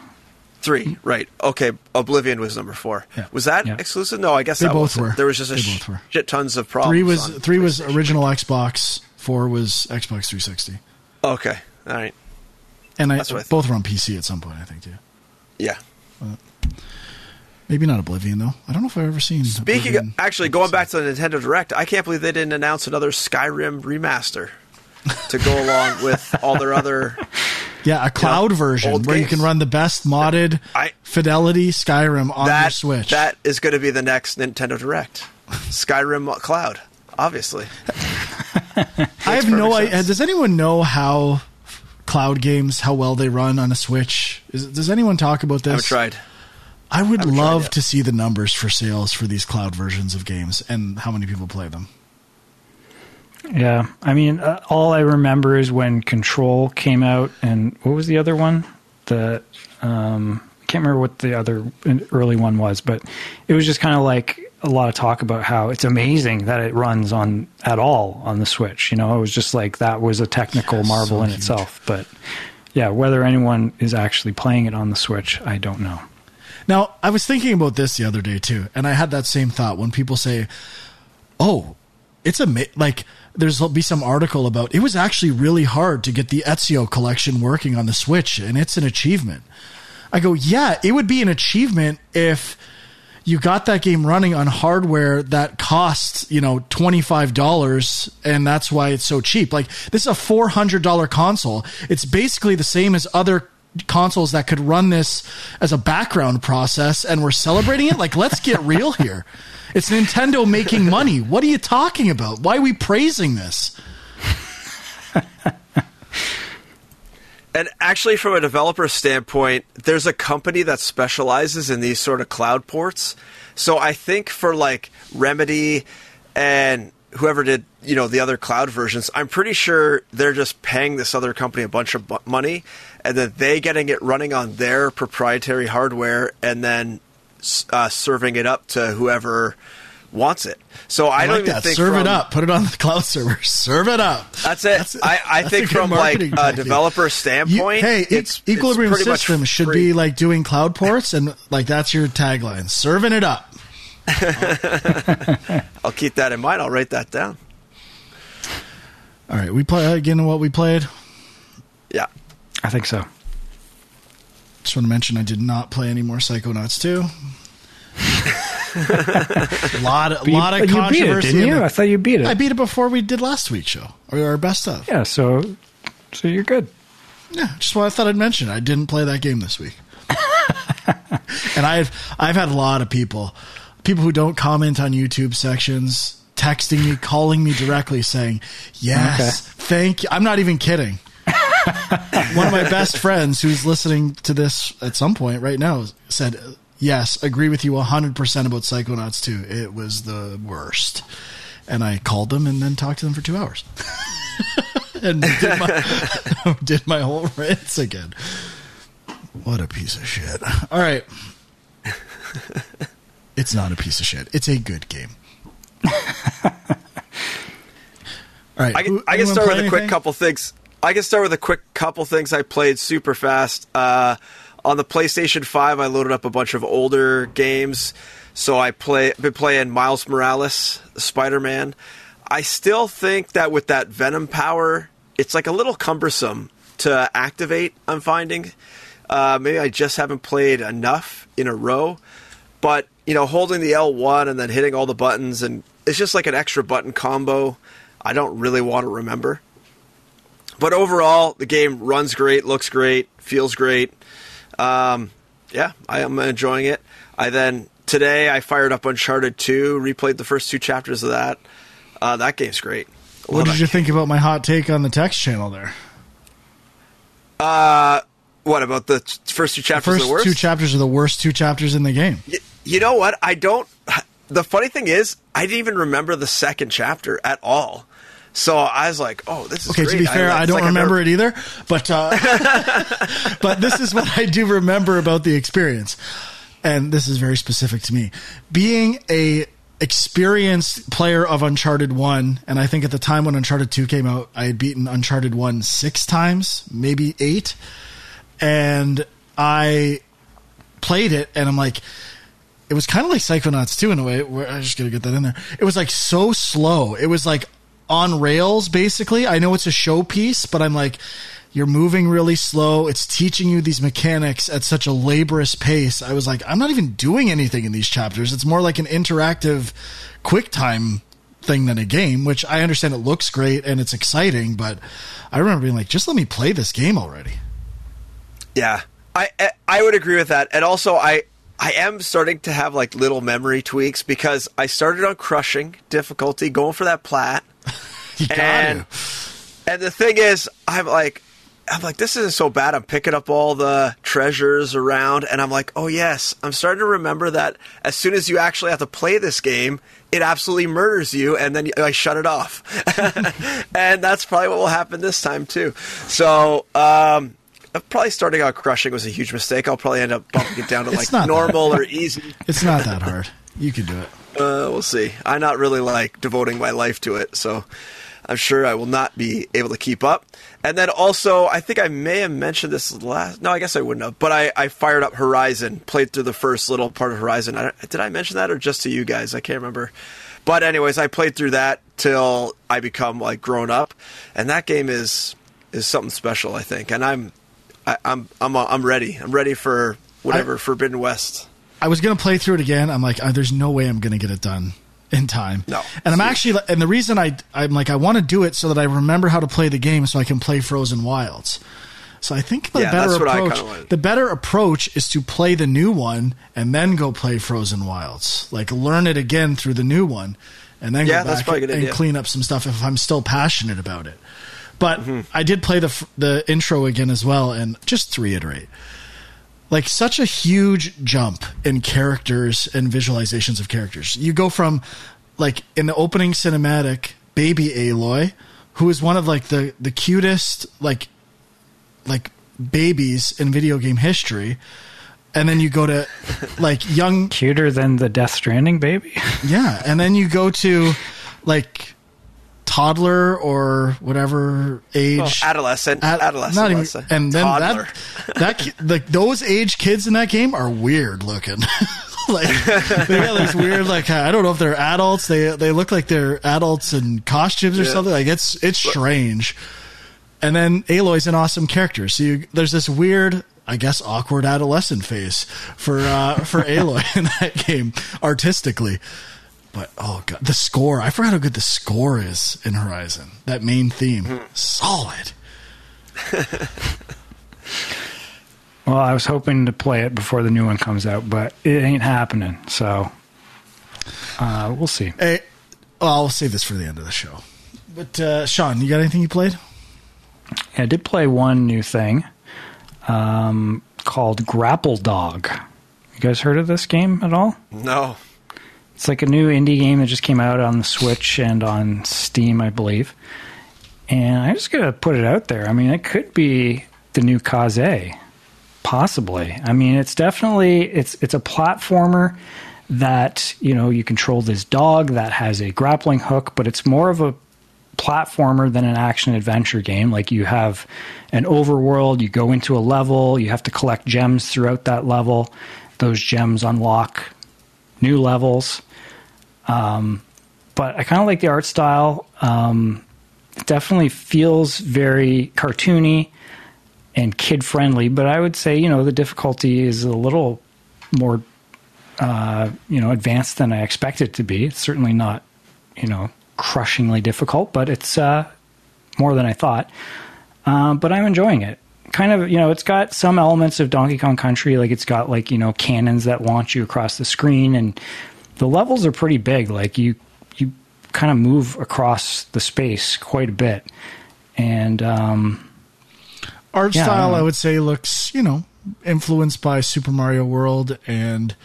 Speaker 3: Three, right. Okay, Oblivion was number four.
Speaker 1: Yeah.
Speaker 3: Was that
Speaker 2: Yeah.
Speaker 3: exclusive? No, I guess
Speaker 1: They
Speaker 3: that
Speaker 1: both
Speaker 3: wasn't.
Speaker 1: were.
Speaker 3: There was just a sh- shit tons of problems.
Speaker 1: Three was three was original Xbox. Four was Xbox 360,
Speaker 3: Okay, all right.
Speaker 1: and I,
Speaker 3: I
Speaker 1: both were on PC at some point. I think too.
Speaker 3: Yeah.
Speaker 1: Uh, maybe not Oblivion though. I don't know if I've ever seen.
Speaker 3: Speaking
Speaker 1: Oblivion.
Speaker 3: of, actually, going back to the Nintendo Direct, I can't believe they didn't announce another Skyrim remaster to go <laughs> along with all their other.
Speaker 1: Yeah, a cloud
Speaker 3: know,
Speaker 1: version where you can run the best modded
Speaker 3: I-
Speaker 1: fidelity Skyrim on your Switch.
Speaker 3: that is going to be the next Nintendo Direct. Skyrim Cloud, obviously. <laughs>
Speaker 1: I have no idea. Does anyone know how cloud games how well they run on a Switch? Is, does anyone talk about this?
Speaker 3: I haven't tried.
Speaker 1: I would
Speaker 3: haven't
Speaker 1: love to see the numbers for sales for these cloud versions of games and how many people play them.
Speaker 2: Yeah, I mean, uh, all I remember is when Control came out, and what was the other one? The um, I can't remember what the other early one was, but it was just kind of like a lot of talk about how it's amazing that it runs on at all on the Switch. You know, it was just like that was a technical
Speaker 1: Yeah,
Speaker 2: marvel
Speaker 1: so
Speaker 2: in
Speaker 1: huge.
Speaker 2: itself. But yeah, whether anyone is actually playing it on the Switch, I don't know.
Speaker 1: Now, I was thinking about this the other day too, and I had that same thought when people say, "Oh, it's a like." There's be some article about it was actually really hard to get the Ezio collection working on the Switch, and it's an achievement. I go, yeah, it would be an achievement if you got that game running on hardware that costs you know twenty five dollars, and that's why it's so cheap. Like this is a four hundred dollar console. It's basically the same as other consoles that could run this as a background process, and we're celebrating it. Like, let's get real here. It's Nintendo making money. What are you talking about? Why are we praising this?
Speaker 3: And actually, from a developer standpoint, there's a company that specializes in these sort of cloud ports. So I think for like Remedy and whoever did you know the other cloud versions, I'm pretty sure they're just paying this other company a bunch of money, and then they getting it running on their proprietary hardware, and then uh, serving it up to whoever wants it. So I,
Speaker 1: I
Speaker 3: don't
Speaker 1: like
Speaker 3: even
Speaker 1: that.
Speaker 3: think
Speaker 1: Serve
Speaker 3: from-
Speaker 1: it up. Put it on the cloud server. <laughs> Serve it up.
Speaker 3: That's it. I, I
Speaker 1: that's
Speaker 3: think from like a developer
Speaker 1: You-
Speaker 3: standpoint,
Speaker 1: hey, E-
Speaker 3: it's, it's
Speaker 1: Equilibrium
Speaker 3: much
Speaker 1: Systems should be like doing cloud ports, and like that's your tagline: serving it up. <laughs>
Speaker 3: I'll keep that in mind. I'll write that down.
Speaker 1: All right, we play again. What we played.
Speaker 3: Yeah.
Speaker 2: I think so.
Speaker 1: Just want to mention I did not play any more Psychonauts 2. a <laughs> lot, a
Speaker 2: But you,
Speaker 1: lot of
Speaker 2: but you beat it,
Speaker 1: controversy.
Speaker 2: didn't you? I thought you beat it.
Speaker 1: I beat it before we did last week's show, or our best of.
Speaker 2: yeah, so so you're good.
Speaker 1: Yeah, just what I thought I'd mention. I didn't play that game this week, <laughs> and I've I've had a lot of people, people who don't comment on YouTube sections, texting me, calling me directly, saying, "Yes, thank you." I'm not even kidding. <laughs> One of my best friends, who's listening to this at some point right now, said, "Yes, agree with you 100 percent about Psychonauts 2. It was the worst." And I called them and then talked to them for two hours. <laughs> and did my, <laughs> did my whole rants again. What a piece of shit. All right. It's not a piece of shit. It's a good game. All right.
Speaker 3: I can, I can start with a quick couple things. I can start with a quick couple things I played super fast. Uh, on the PlayStation 5, I loaded up a bunch of older games. So I play been playing Miles Morales, Spider Man. I still think that with that Venom power, it's like a little cumbersome to activate. I'm finding. Uh, maybe I just haven't played enough in a row. But you know, holding the L1 and then hitting all the buttons, and it's just like an extra button combo. I don't really want to remember. But overall, the game runs great, looks great, feels great. Um, yeah, I am enjoying it. I then today I fired up Uncharted 2, replayed the first two chapters of that. Uh, that game's great.
Speaker 1: What did you think about my hot take on the text channel there?
Speaker 3: What about the first two chapters?
Speaker 1: First
Speaker 3: of the worst?
Speaker 1: two chapters are the worst two chapters in the game.
Speaker 3: Y- you know what? I don't. <sighs> The funny thing is, I didn't even remember the second chapter at all. So I was like, "Oh, this is
Speaker 1: Okay,
Speaker 3: great."
Speaker 1: to be fair, I,
Speaker 3: it's
Speaker 1: don't
Speaker 3: like
Speaker 1: remember it either, but uh, <laughs> but this is what I do remember about the experience, and this is very specific to me. Being a experienced player of Uncharted One, and I think at the time when Uncharted Two came out, I had beaten Uncharted One six times, maybe eight, and I played it, and I'm like, it was kind of like Psychonauts 2 in a way. Where I just gotta get that in there. It was like so slow. It was like on rails, basically. I know it's a showpiece, but I'm like, you're moving really slow. It's teaching you these mechanics at such a laborious pace. I was like, I'm not even doing anything in these chapters. It's more like an interactive, quick time thing than a game, which I understand it looks great and it's exciting, but I remember being like, just let me play this game already.
Speaker 3: Yeah, I I- would agree with that, and also I I am starting to have like little memory tweaks because I started on crushing difficulty, going for that plat, <laughs>
Speaker 1: You got
Speaker 3: and
Speaker 1: to.
Speaker 3: and the thing is, I'm like. I'm like, this isn't so bad. I'm picking up all the treasures around, and I'm like, oh yes, I'm starting to remember that. As soon as you actually have to play this game, it absolutely murders you, and then I shut it off. <laughs> and that's probably what will happen this time too. So, um, probably starting out crushing was a huge mistake. I'll probably end up bumping it down to like normal or easy.
Speaker 1: It's not that hard. You can do it.
Speaker 3: Uh, we'll see. I'm not really like devoting my life to it, so I'm sure I will not be able to keep up. And then also, I think I may have mentioned this last. No, I guess I wouldn't have. But I, I fired up Horizon, played through the first little part of Horizon. I did I mention that or just to you guys? I can't remember. But anyways, I played through that till I become like grown up, and that game is is something special, I think. And I'm I, I'm I'm I'm ready. I'm ready for whatever Forbidden West.
Speaker 1: I was gonna play through it again. I'm like, uh, there's no way I'm gonna get it done in time.
Speaker 3: No.
Speaker 1: and I'm actually, and the reason I, I'm like, I want to do it so that I remember how to play the game, so I can play Frozen Wilds. So I think the
Speaker 3: Yeah,
Speaker 1: better
Speaker 3: that's what I
Speaker 1: approach, the better approach is to play the new one and then go play Frozen Wilds. Like learn it again through the new one, and then
Speaker 3: Yeah,
Speaker 1: go
Speaker 3: that's
Speaker 1: back
Speaker 3: probably a good
Speaker 1: and
Speaker 3: idea.
Speaker 1: clean up some stuff if I'm still passionate about it. But
Speaker 3: Mm-hmm.
Speaker 1: I did play the the intro again as well, and just to reiterate, like such a huge jump in characters and visualizations of characters. You go from like in the opening cinematic, baby Aloy, who is one of like the the cutest like like babies in video game history. And then you go to like young
Speaker 2: Cuter than the Death Stranding baby.
Speaker 1: yeah, and then you go to like toddler or whatever age
Speaker 3: Well, adolescent,
Speaker 1: Ad-
Speaker 3: adolescent,
Speaker 1: not even, and then
Speaker 3: Toddler. <laughs>
Speaker 1: that that like those age kids in that game are weird looking. <laughs> like they got this weird like I don't know if they're adults. They they look like they're adults in costumes or
Speaker 3: Yeah.
Speaker 1: something. Like it's it's strange. And then Aloy's an awesome character. So you, there's this weird, I guess, awkward adolescent face for uh, for <laughs> Aloy in that game artistically. But oh god, the score! I forgot how good the score is in Horizon. That main theme, solid. <laughs>
Speaker 2: Well, I was hoping to play it before the new one comes out, but it ain't happening. So uh, we'll see.
Speaker 1: Hey, well, I'll save this for the end of the show. But uh, Sean, you got anything you played?
Speaker 2: Yeah, I did play one new thing um, called Grapple Dog. You guys heard of this game at all?
Speaker 3: No.
Speaker 2: It's like a new indie game that just came out on the Switch and on Steam, I believe. And I'm just gonna put it out there. I mean, it could be the new Kaze, possibly. I mean, it's definitely it's it's a platformer that you know you control this dog that has a grappling hook, but it's more of a platformer than an action adventure game. Like you have an overworld, you go into a level, you have to collect gems throughout that level. Those gems unlock new levels. Um, but I kind of like the art style. Um, it definitely feels very cartoony and kid friendly, but I would say, you know, the difficulty is a little more, uh, you know, advanced than I expect it to be. It's certainly not, you know, crushingly difficult, but it's uh, more than I thought. Um, but I'm enjoying it. Kind of, you know, it's got some elements of Donkey Kong Country. Like it's got like you know cannons that launch you across the screen, and the levels are pretty big. Like you, you kind of move across the space quite a bit, and um,
Speaker 1: Art
Speaker 2: Yeah,
Speaker 1: style,
Speaker 2: don't.
Speaker 1: I would say, looks you know influenced by Super Mario World and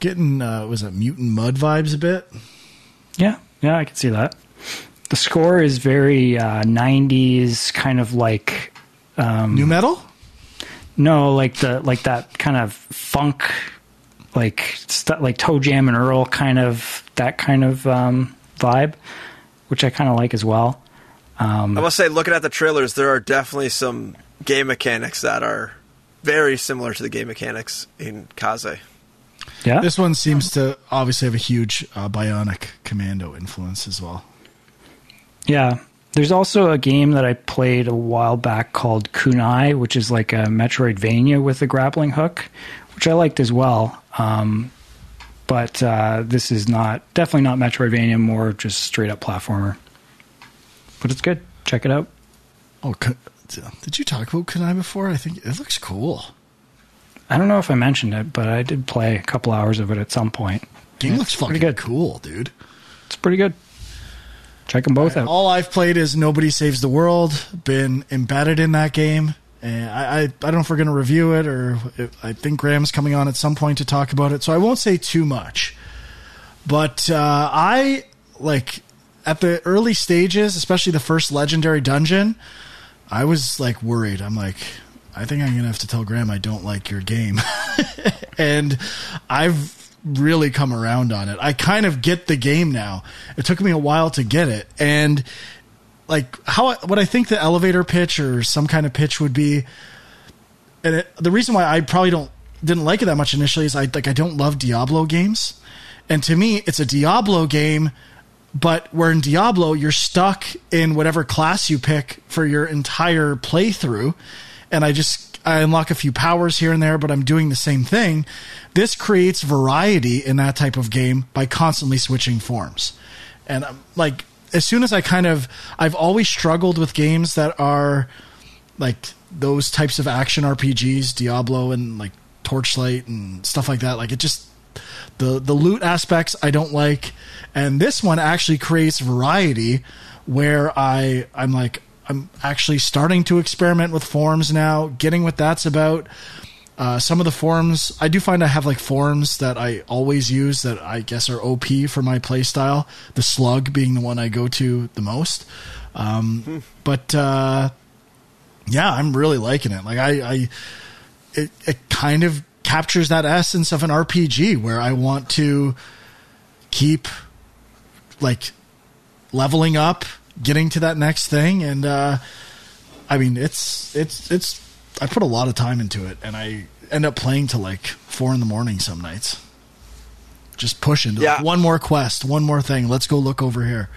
Speaker 1: getting uh, was it Mutant Mud vibes a bit.
Speaker 2: yeah, yeah, I can see that. The score is very uh, '90s, kind of like Um,
Speaker 1: Nu metal.
Speaker 2: No, like the like that kind of funk, like st- like Toe Jam and Earl kind of that kind of um, vibe, which I kind of like as well.
Speaker 3: I must say, looking at the trailers, there are definitely some game mechanics that are very similar to the game mechanics in Kaze.
Speaker 2: Yeah,
Speaker 1: This one seems to obviously have a huge uh, Bionic Commando influence as well.
Speaker 2: yeah. There's also a game that I played a while back called Kunai, which is like a Metroidvania with a grappling hook, which I liked as well. Um, but uh, this is not definitely not Metroidvania, more just straight up platformer. But it's good. Check it out.
Speaker 1: Oh, did you talk about Kunai before? I think it looks cool.
Speaker 2: I don't know if I mentioned it, but I did play a couple hours of it at some point.
Speaker 1: Game looks fucking
Speaker 2: good.
Speaker 1: cool, dude.
Speaker 2: It's pretty good. Check them both out.
Speaker 1: All I've played is Nobody Saves the World. Been embedded in that game. And I, I, I don't know if we're going to review it or I think Graham's coming on at some point to talk about it. So I won't say too much. But uh, I like at the early stages, especially the first legendary dungeon. I was like worried. I'm like, I think I'm gonna have to tell Graham I don't like your game, <laughs> and I've really come around on it. I kind of get the game now. It took me a while to get it, and like how what I think the elevator pitch or some kind of pitch would be, and it, the reason why I probably don't didn't like it that much initially is I like I don't love Diablo games, and to me it's a Diablo game but where in Diablo you're stuck in whatever class you pick for your entire playthrough, and I just I unlock a few powers here and there, but I'm doing the same thing. This creates variety in that type of game by constantly switching forms, and um, like as soon as I kind of I've always struggled with games that are like those types of action RPGs, Diablo and like Torchlight and stuff like that. Like it just the the loot aspects I don't like, and this one actually creates variety where I I'm like I'm actually starting to experiment with forms now, getting what that's about. Uh, some of the forms, I do find I have like forms that I always use that I guess are OP for my playstyle. The slug being the one I go to the most. Um, hmm. But uh, yeah, I'm really liking it. Like I, I it, it kind of captures that essence of an RPG where I want to keep like leveling up, getting to that next thing, and uh, I mean it's it's it's I put a lot of time into it, and I end up playing to like four in the morning some nights. Just pushing yeah. Like, one more quest, one more thing. Let's go look over here.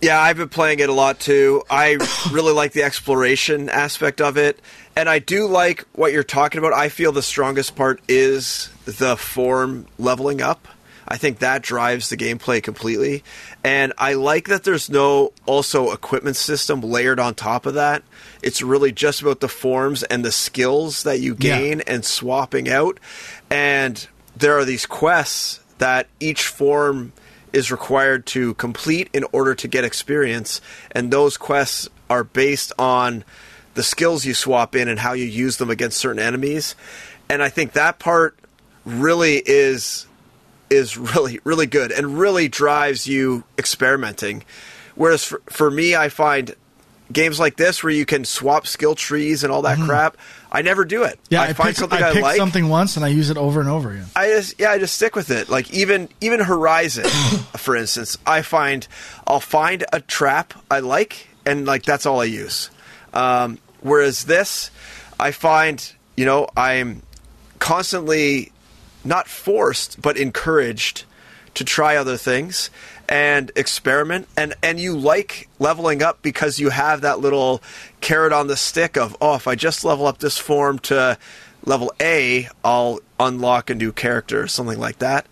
Speaker 3: Yeah, I've been playing it a lot too. I <coughs> really like the exploration aspect of it. And I do like what you're talking about. I feel the strongest part is the form leveling up. I think that drives the gameplay completely. And I like that there's no also equipment system layered on top of that. It's really just about the forms and the skills that you gain yeah. and swapping out. And there are these quests that each form is required to complete in order to get experience, and those quests are based on the skills you swap in and how you use them against certain enemies. And I think that part really is is really really good and really drives you experimenting. Whereas for, for me, I find games like this where you can swap skill trees and all that mm-hmm. crap. I never do it.
Speaker 1: Yeah, I, I find pick, something I, I like something once and I use it over and over again.
Speaker 3: I just yeah, I just stick with it. Like even even Horizon, <coughs> for instance, I find I'll find a trap I like and like that's all I use. Um, whereas this, I find you know I'm constantly not forced but encouraged to try other things and experiment. And and you like leveling up because you have that little carrot on the stick of oh if I just level up this form to level A I'll unlock a new character or something like that.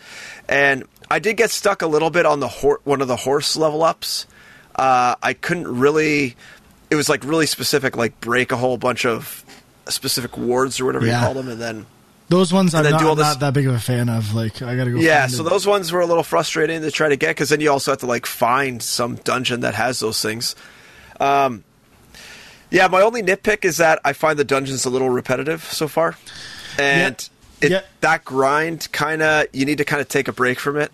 Speaker 3: And I did get stuck a little bit on the hor- one of the horse level ups. Uh, I couldn't really it was like really specific like break a whole bunch of specific wards or whatever yeah. you call them and then
Speaker 1: those ones I'm not, not, that big of a fan of. Like I gotta go.
Speaker 3: Yeah, so those ones were a little frustrating to try to get because then you also have to like find some dungeon that has those things. Um, yeah, my only nitpick is that I find the dungeons a little repetitive so far, and yeah. It, yeah. that grind kind of you need to kind of take a break from it,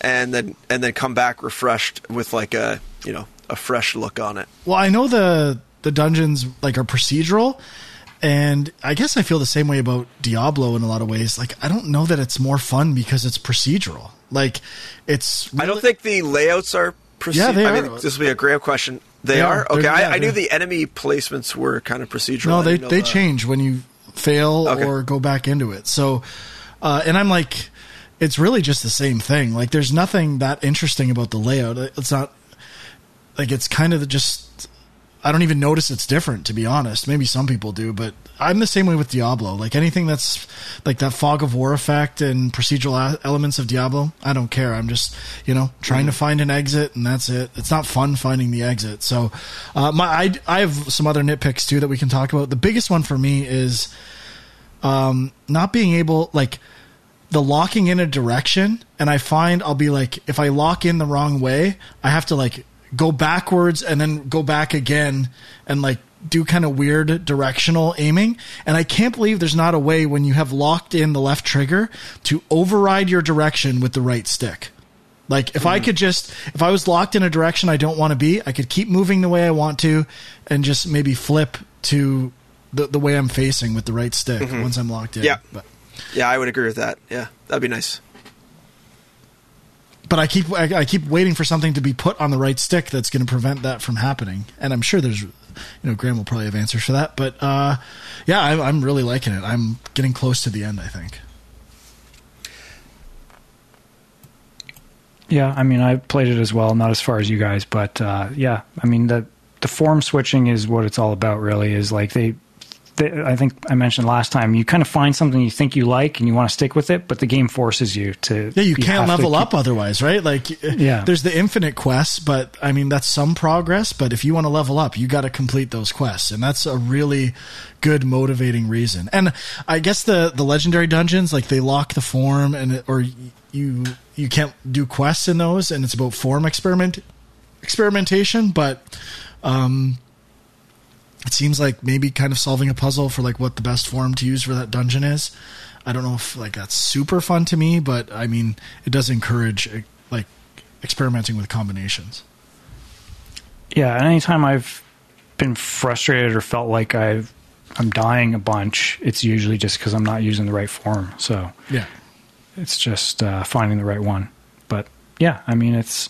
Speaker 3: and then and then come back refreshed with like a you know a fresh look on it.
Speaker 1: Well, I know the the dungeons like are procedural and I guess I feel the same way about Diablo in a lot of ways. Like, I don't know that it's more fun because it's procedural. Like, it's.
Speaker 3: Really- I don't think the layouts are procedural. Yeah, they I are. mean, this will be a great question. They, they are? Okay, I, I, knew the enemy placements were kind of procedural.
Speaker 1: No, they, they change when you fail okay. or go back into it. So, uh, and I'm like, it's really just the same thing. Like, there's nothing that interesting about the layout. It's not. Like, it's kind of just I don't even notice it's different, to be honest. Maybe some people do, but I'm the same way with Diablo. Like anything that's like that fog of war effect and procedural elements of Diablo, I don't care. I'm just, you know, trying mm-hmm. to find an exit and that's it. It's not fun finding the exit. So, uh, my, I, I have some other nitpicks too that we can talk about. The biggest one for me is, um, not being able, like, the locking in a direction and I find I'll be like if I lock in the wrong way, I have to like go backwards and then go back again and like do kind of weird directional aiming. And I can't believe there's not a way when you have locked in the left trigger to override your direction with the right stick. Like if mm. I could just if I was locked in a direction I don't want to be, I could keep moving the way I want to and just maybe flip to the the way I'm facing with the right stick mm-hmm. once I'm locked in.
Speaker 3: Yeah. But, yeah, I would agree with that. Yeah. That'd be nice
Speaker 1: but I keep I, I, keep waiting for something to be put on the right stick that's going to prevent that from happening. And I'm sure there's, you know, Graham will probably have answers for that. But uh, yeah, I, I'm really liking it. I'm getting close to the end. I think.
Speaker 2: Yeah, I mean, I played it as well, not as far as you guys, but uh, yeah, I mean the the form switching is what it's all about. Really, is like they I think I mentioned last time, you kind of find something you think you like and you want to stick with it, but the game forces you to.
Speaker 1: Yeah, you, can't level keep, up otherwise, right? Like, yeah. there's the infinite quests, but I mean, that's some progress. But if you want to level up, you got to complete those quests. And that's a really good motivating reason. And I guess the, the legendary dungeons, like, they lock the form and, it, or you, you can't do quests in those, and it's about form experiment, experimentation, but, um, it seems like maybe kind of solving a puzzle for like what the best form to use for that dungeon is. I don't know if like that's super fun to me, but I mean, it does encourage eh, like experimenting with combinations.
Speaker 2: Yeah, and anytime I've been frustrated or felt like I've I'm dying a bunch, it's usually just because I'm not using the right form. So
Speaker 1: Yeah.
Speaker 2: it's just uh, finding the right one. But yeah, I mean, it's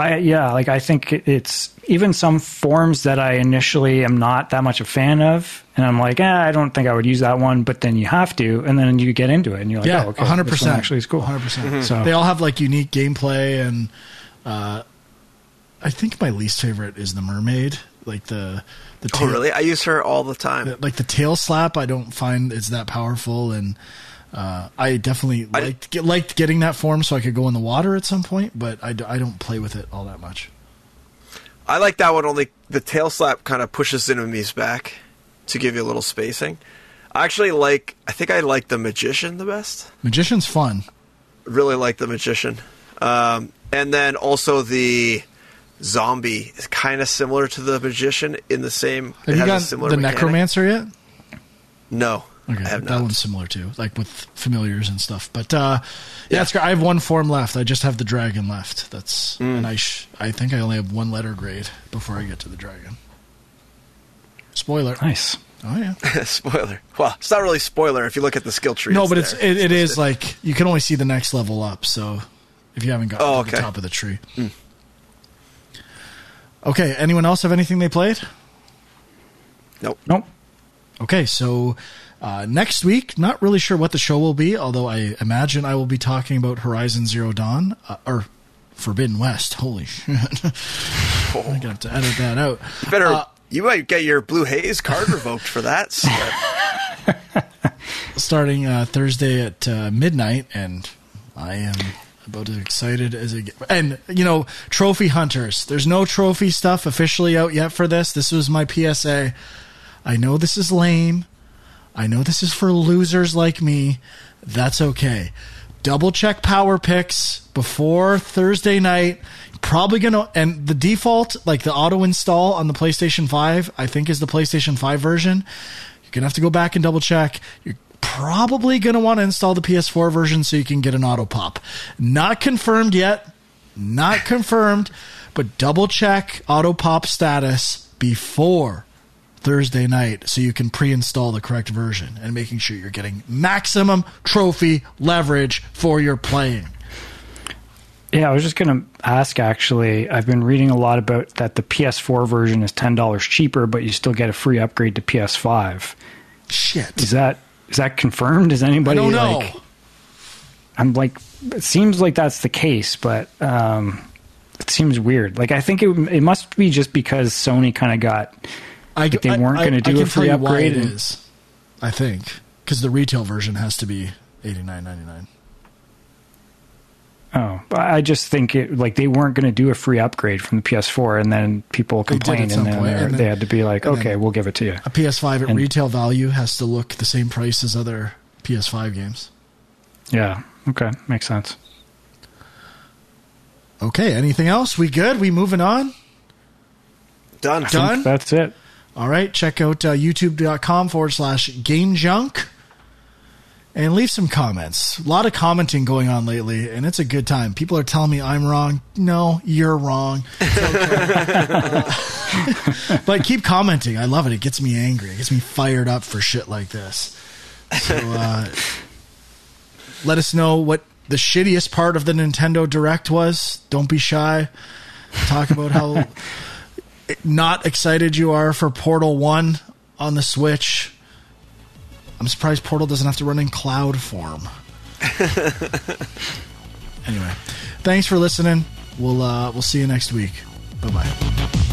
Speaker 2: I yeah, like I think it's even some forms that I initially am not that much a fan of, and I'm like, eh, I don't think I would use that one. But then you have to, and then you get into it, and you're like,
Speaker 1: Yeah,
Speaker 2: oh, okay,
Speaker 1: hundred
Speaker 2: this one
Speaker 1: percent.
Speaker 2: actually is cool.
Speaker 1: Hundred percent.
Speaker 3: Mm-hmm.
Speaker 2: So
Speaker 1: They all have like unique gameplay, and uh, I think my least favorite is the mermaid. Like the the
Speaker 3: Oh,
Speaker 1: tail,
Speaker 3: really? I use her all the time.
Speaker 1: like the tail slap. I don't find it's that powerful, and uh, I definitely
Speaker 3: I-
Speaker 1: liked get, liked getting that form so I could go in the water at some point. But I don't play with it all that much.
Speaker 3: I like that one only the tail slap kind of pushes enemies back to give you a little spacing. I actually like I think I like the magician the best.
Speaker 1: Magician's fun.
Speaker 3: Really like the magician. Um, and then also the zombie is kind of similar to the magician in the same
Speaker 1: Have
Speaker 3: it
Speaker 1: you
Speaker 3: has a
Speaker 1: got
Speaker 3: similar
Speaker 1: the
Speaker 3: mechanic.
Speaker 1: necromancer yet?
Speaker 3: No.
Speaker 1: Okay,
Speaker 3: I have
Speaker 1: that
Speaker 3: not.
Speaker 1: one's similar too, like with familiars and stuff. But uh, yeah, it's great. I have one form left. I just have the dragon left. That's
Speaker 3: Mm.
Speaker 1: and I sh- I think I only have one letter grade before I get to the dragon. Spoiler.
Speaker 2: nice.
Speaker 1: Oh yeah. <laughs>
Speaker 3: spoiler. Well, it's not really spoiler if you look at the skill tree.
Speaker 1: no, but it's
Speaker 3: there.
Speaker 1: it, it is like you can only see the next level up. So if you haven't gotten
Speaker 3: Oh,
Speaker 1: to the top of the tree. Okay. Anyone else have anything they played?
Speaker 3: nope.
Speaker 2: Nope.
Speaker 1: Okay, so uh, next week, not really sure what the show will be, although I imagine I will be talking about Horizon Zero Dawn uh, or Forbidden West. Holy <laughs> shit! oh. I'm gonna have to edit that out.
Speaker 3: Better
Speaker 1: Uh,
Speaker 3: you might get your blue haze card revoked for that. <laughs>
Speaker 1: starting uh, Thursday at uh, midnight, and I am about as excited as it. Get. And you know, trophy hunters. There's no trophy stuff officially out yet for this. This was my PSA. I know this is lame. I know this is for losers like me. That's okay. Double check power picks before Thursday night. Probably gonna and the default, like the auto install on the PlayStation 5, I think is the PlayStation 5 version. You're gonna have to go back and double check. You're probably gonna want to install the PS4 version so you can get an auto pop. Not confirmed yet. Not confirmed, but double check auto pop status before Thursday night so you can pre-install the correct version and making sure you're getting maximum trophy leverage for your playing.
Speaker 2: Yeah, I was just going to ask actually. I've been reading a lot about that the PS4 version is $10 cheaper, but you still get a free upgrade to PS5.
Speaker 1: Shit.
Speaker 2: Is that is that confirmed? Is anybody I
Speaker 1: don't know.
Speaker 2: like I'm like it seems like that's the case, but um it seems weird. Like I think it it must be just because Sony kind of got
Speaker 1: I,
Speaker 2: Like, they weren't gonna do
Speaker 1: I
Speaker 2: a
Speaker 1: can
Speaker 2: free
Speaker 1: tell you why
Speaker 2: upgrade
Speaker 1: it
Speaker 2: and-
Speaker 1: is. I think because the retail version has to be eighty nine ninety nine.
Speaker 2: Oh, but I just think it like they weren't going to do a free upgrade from the PS4, and then people
Speaker 1: They did at
Speaker 2: complained, and then, they're-
Speaker 1: and then-
Speaker 2: they had to be like, okay, we'll give it to you.
Speaker 1: A PS5 at
Speaker 2: And-
Speaker 1: retail value has to look the same price as other PS5 games.
Speaker 2: Yeah, okay, makes sense.
Speaker 1: Okay, anything else? We good? We moving on?
Speaker 3: Done.
Speaker 1: Done?
Speaker 2: That's it.
Speaker 1: All right, check out uh, youtube.com forward slash game junk and leave some comments. A lot of commenting going on lately, and it's a good time. People are telling me I'm wrong. No, you're wrong. Okay. <laughs> but keep commenting. I love it. It gets me angry. It gets me fired up for shit like this. So uh, let us know what the shittiest part of the Nintendo Direct was. Don't be shy. Talk about how <laughs> not excited you are for Portal 1 on the Switch. I'm surprised Portal doesn't have to run in cloud form. <laughs> anyway, thanks for listening. We'll uh, we'll see you next week. Bye bye.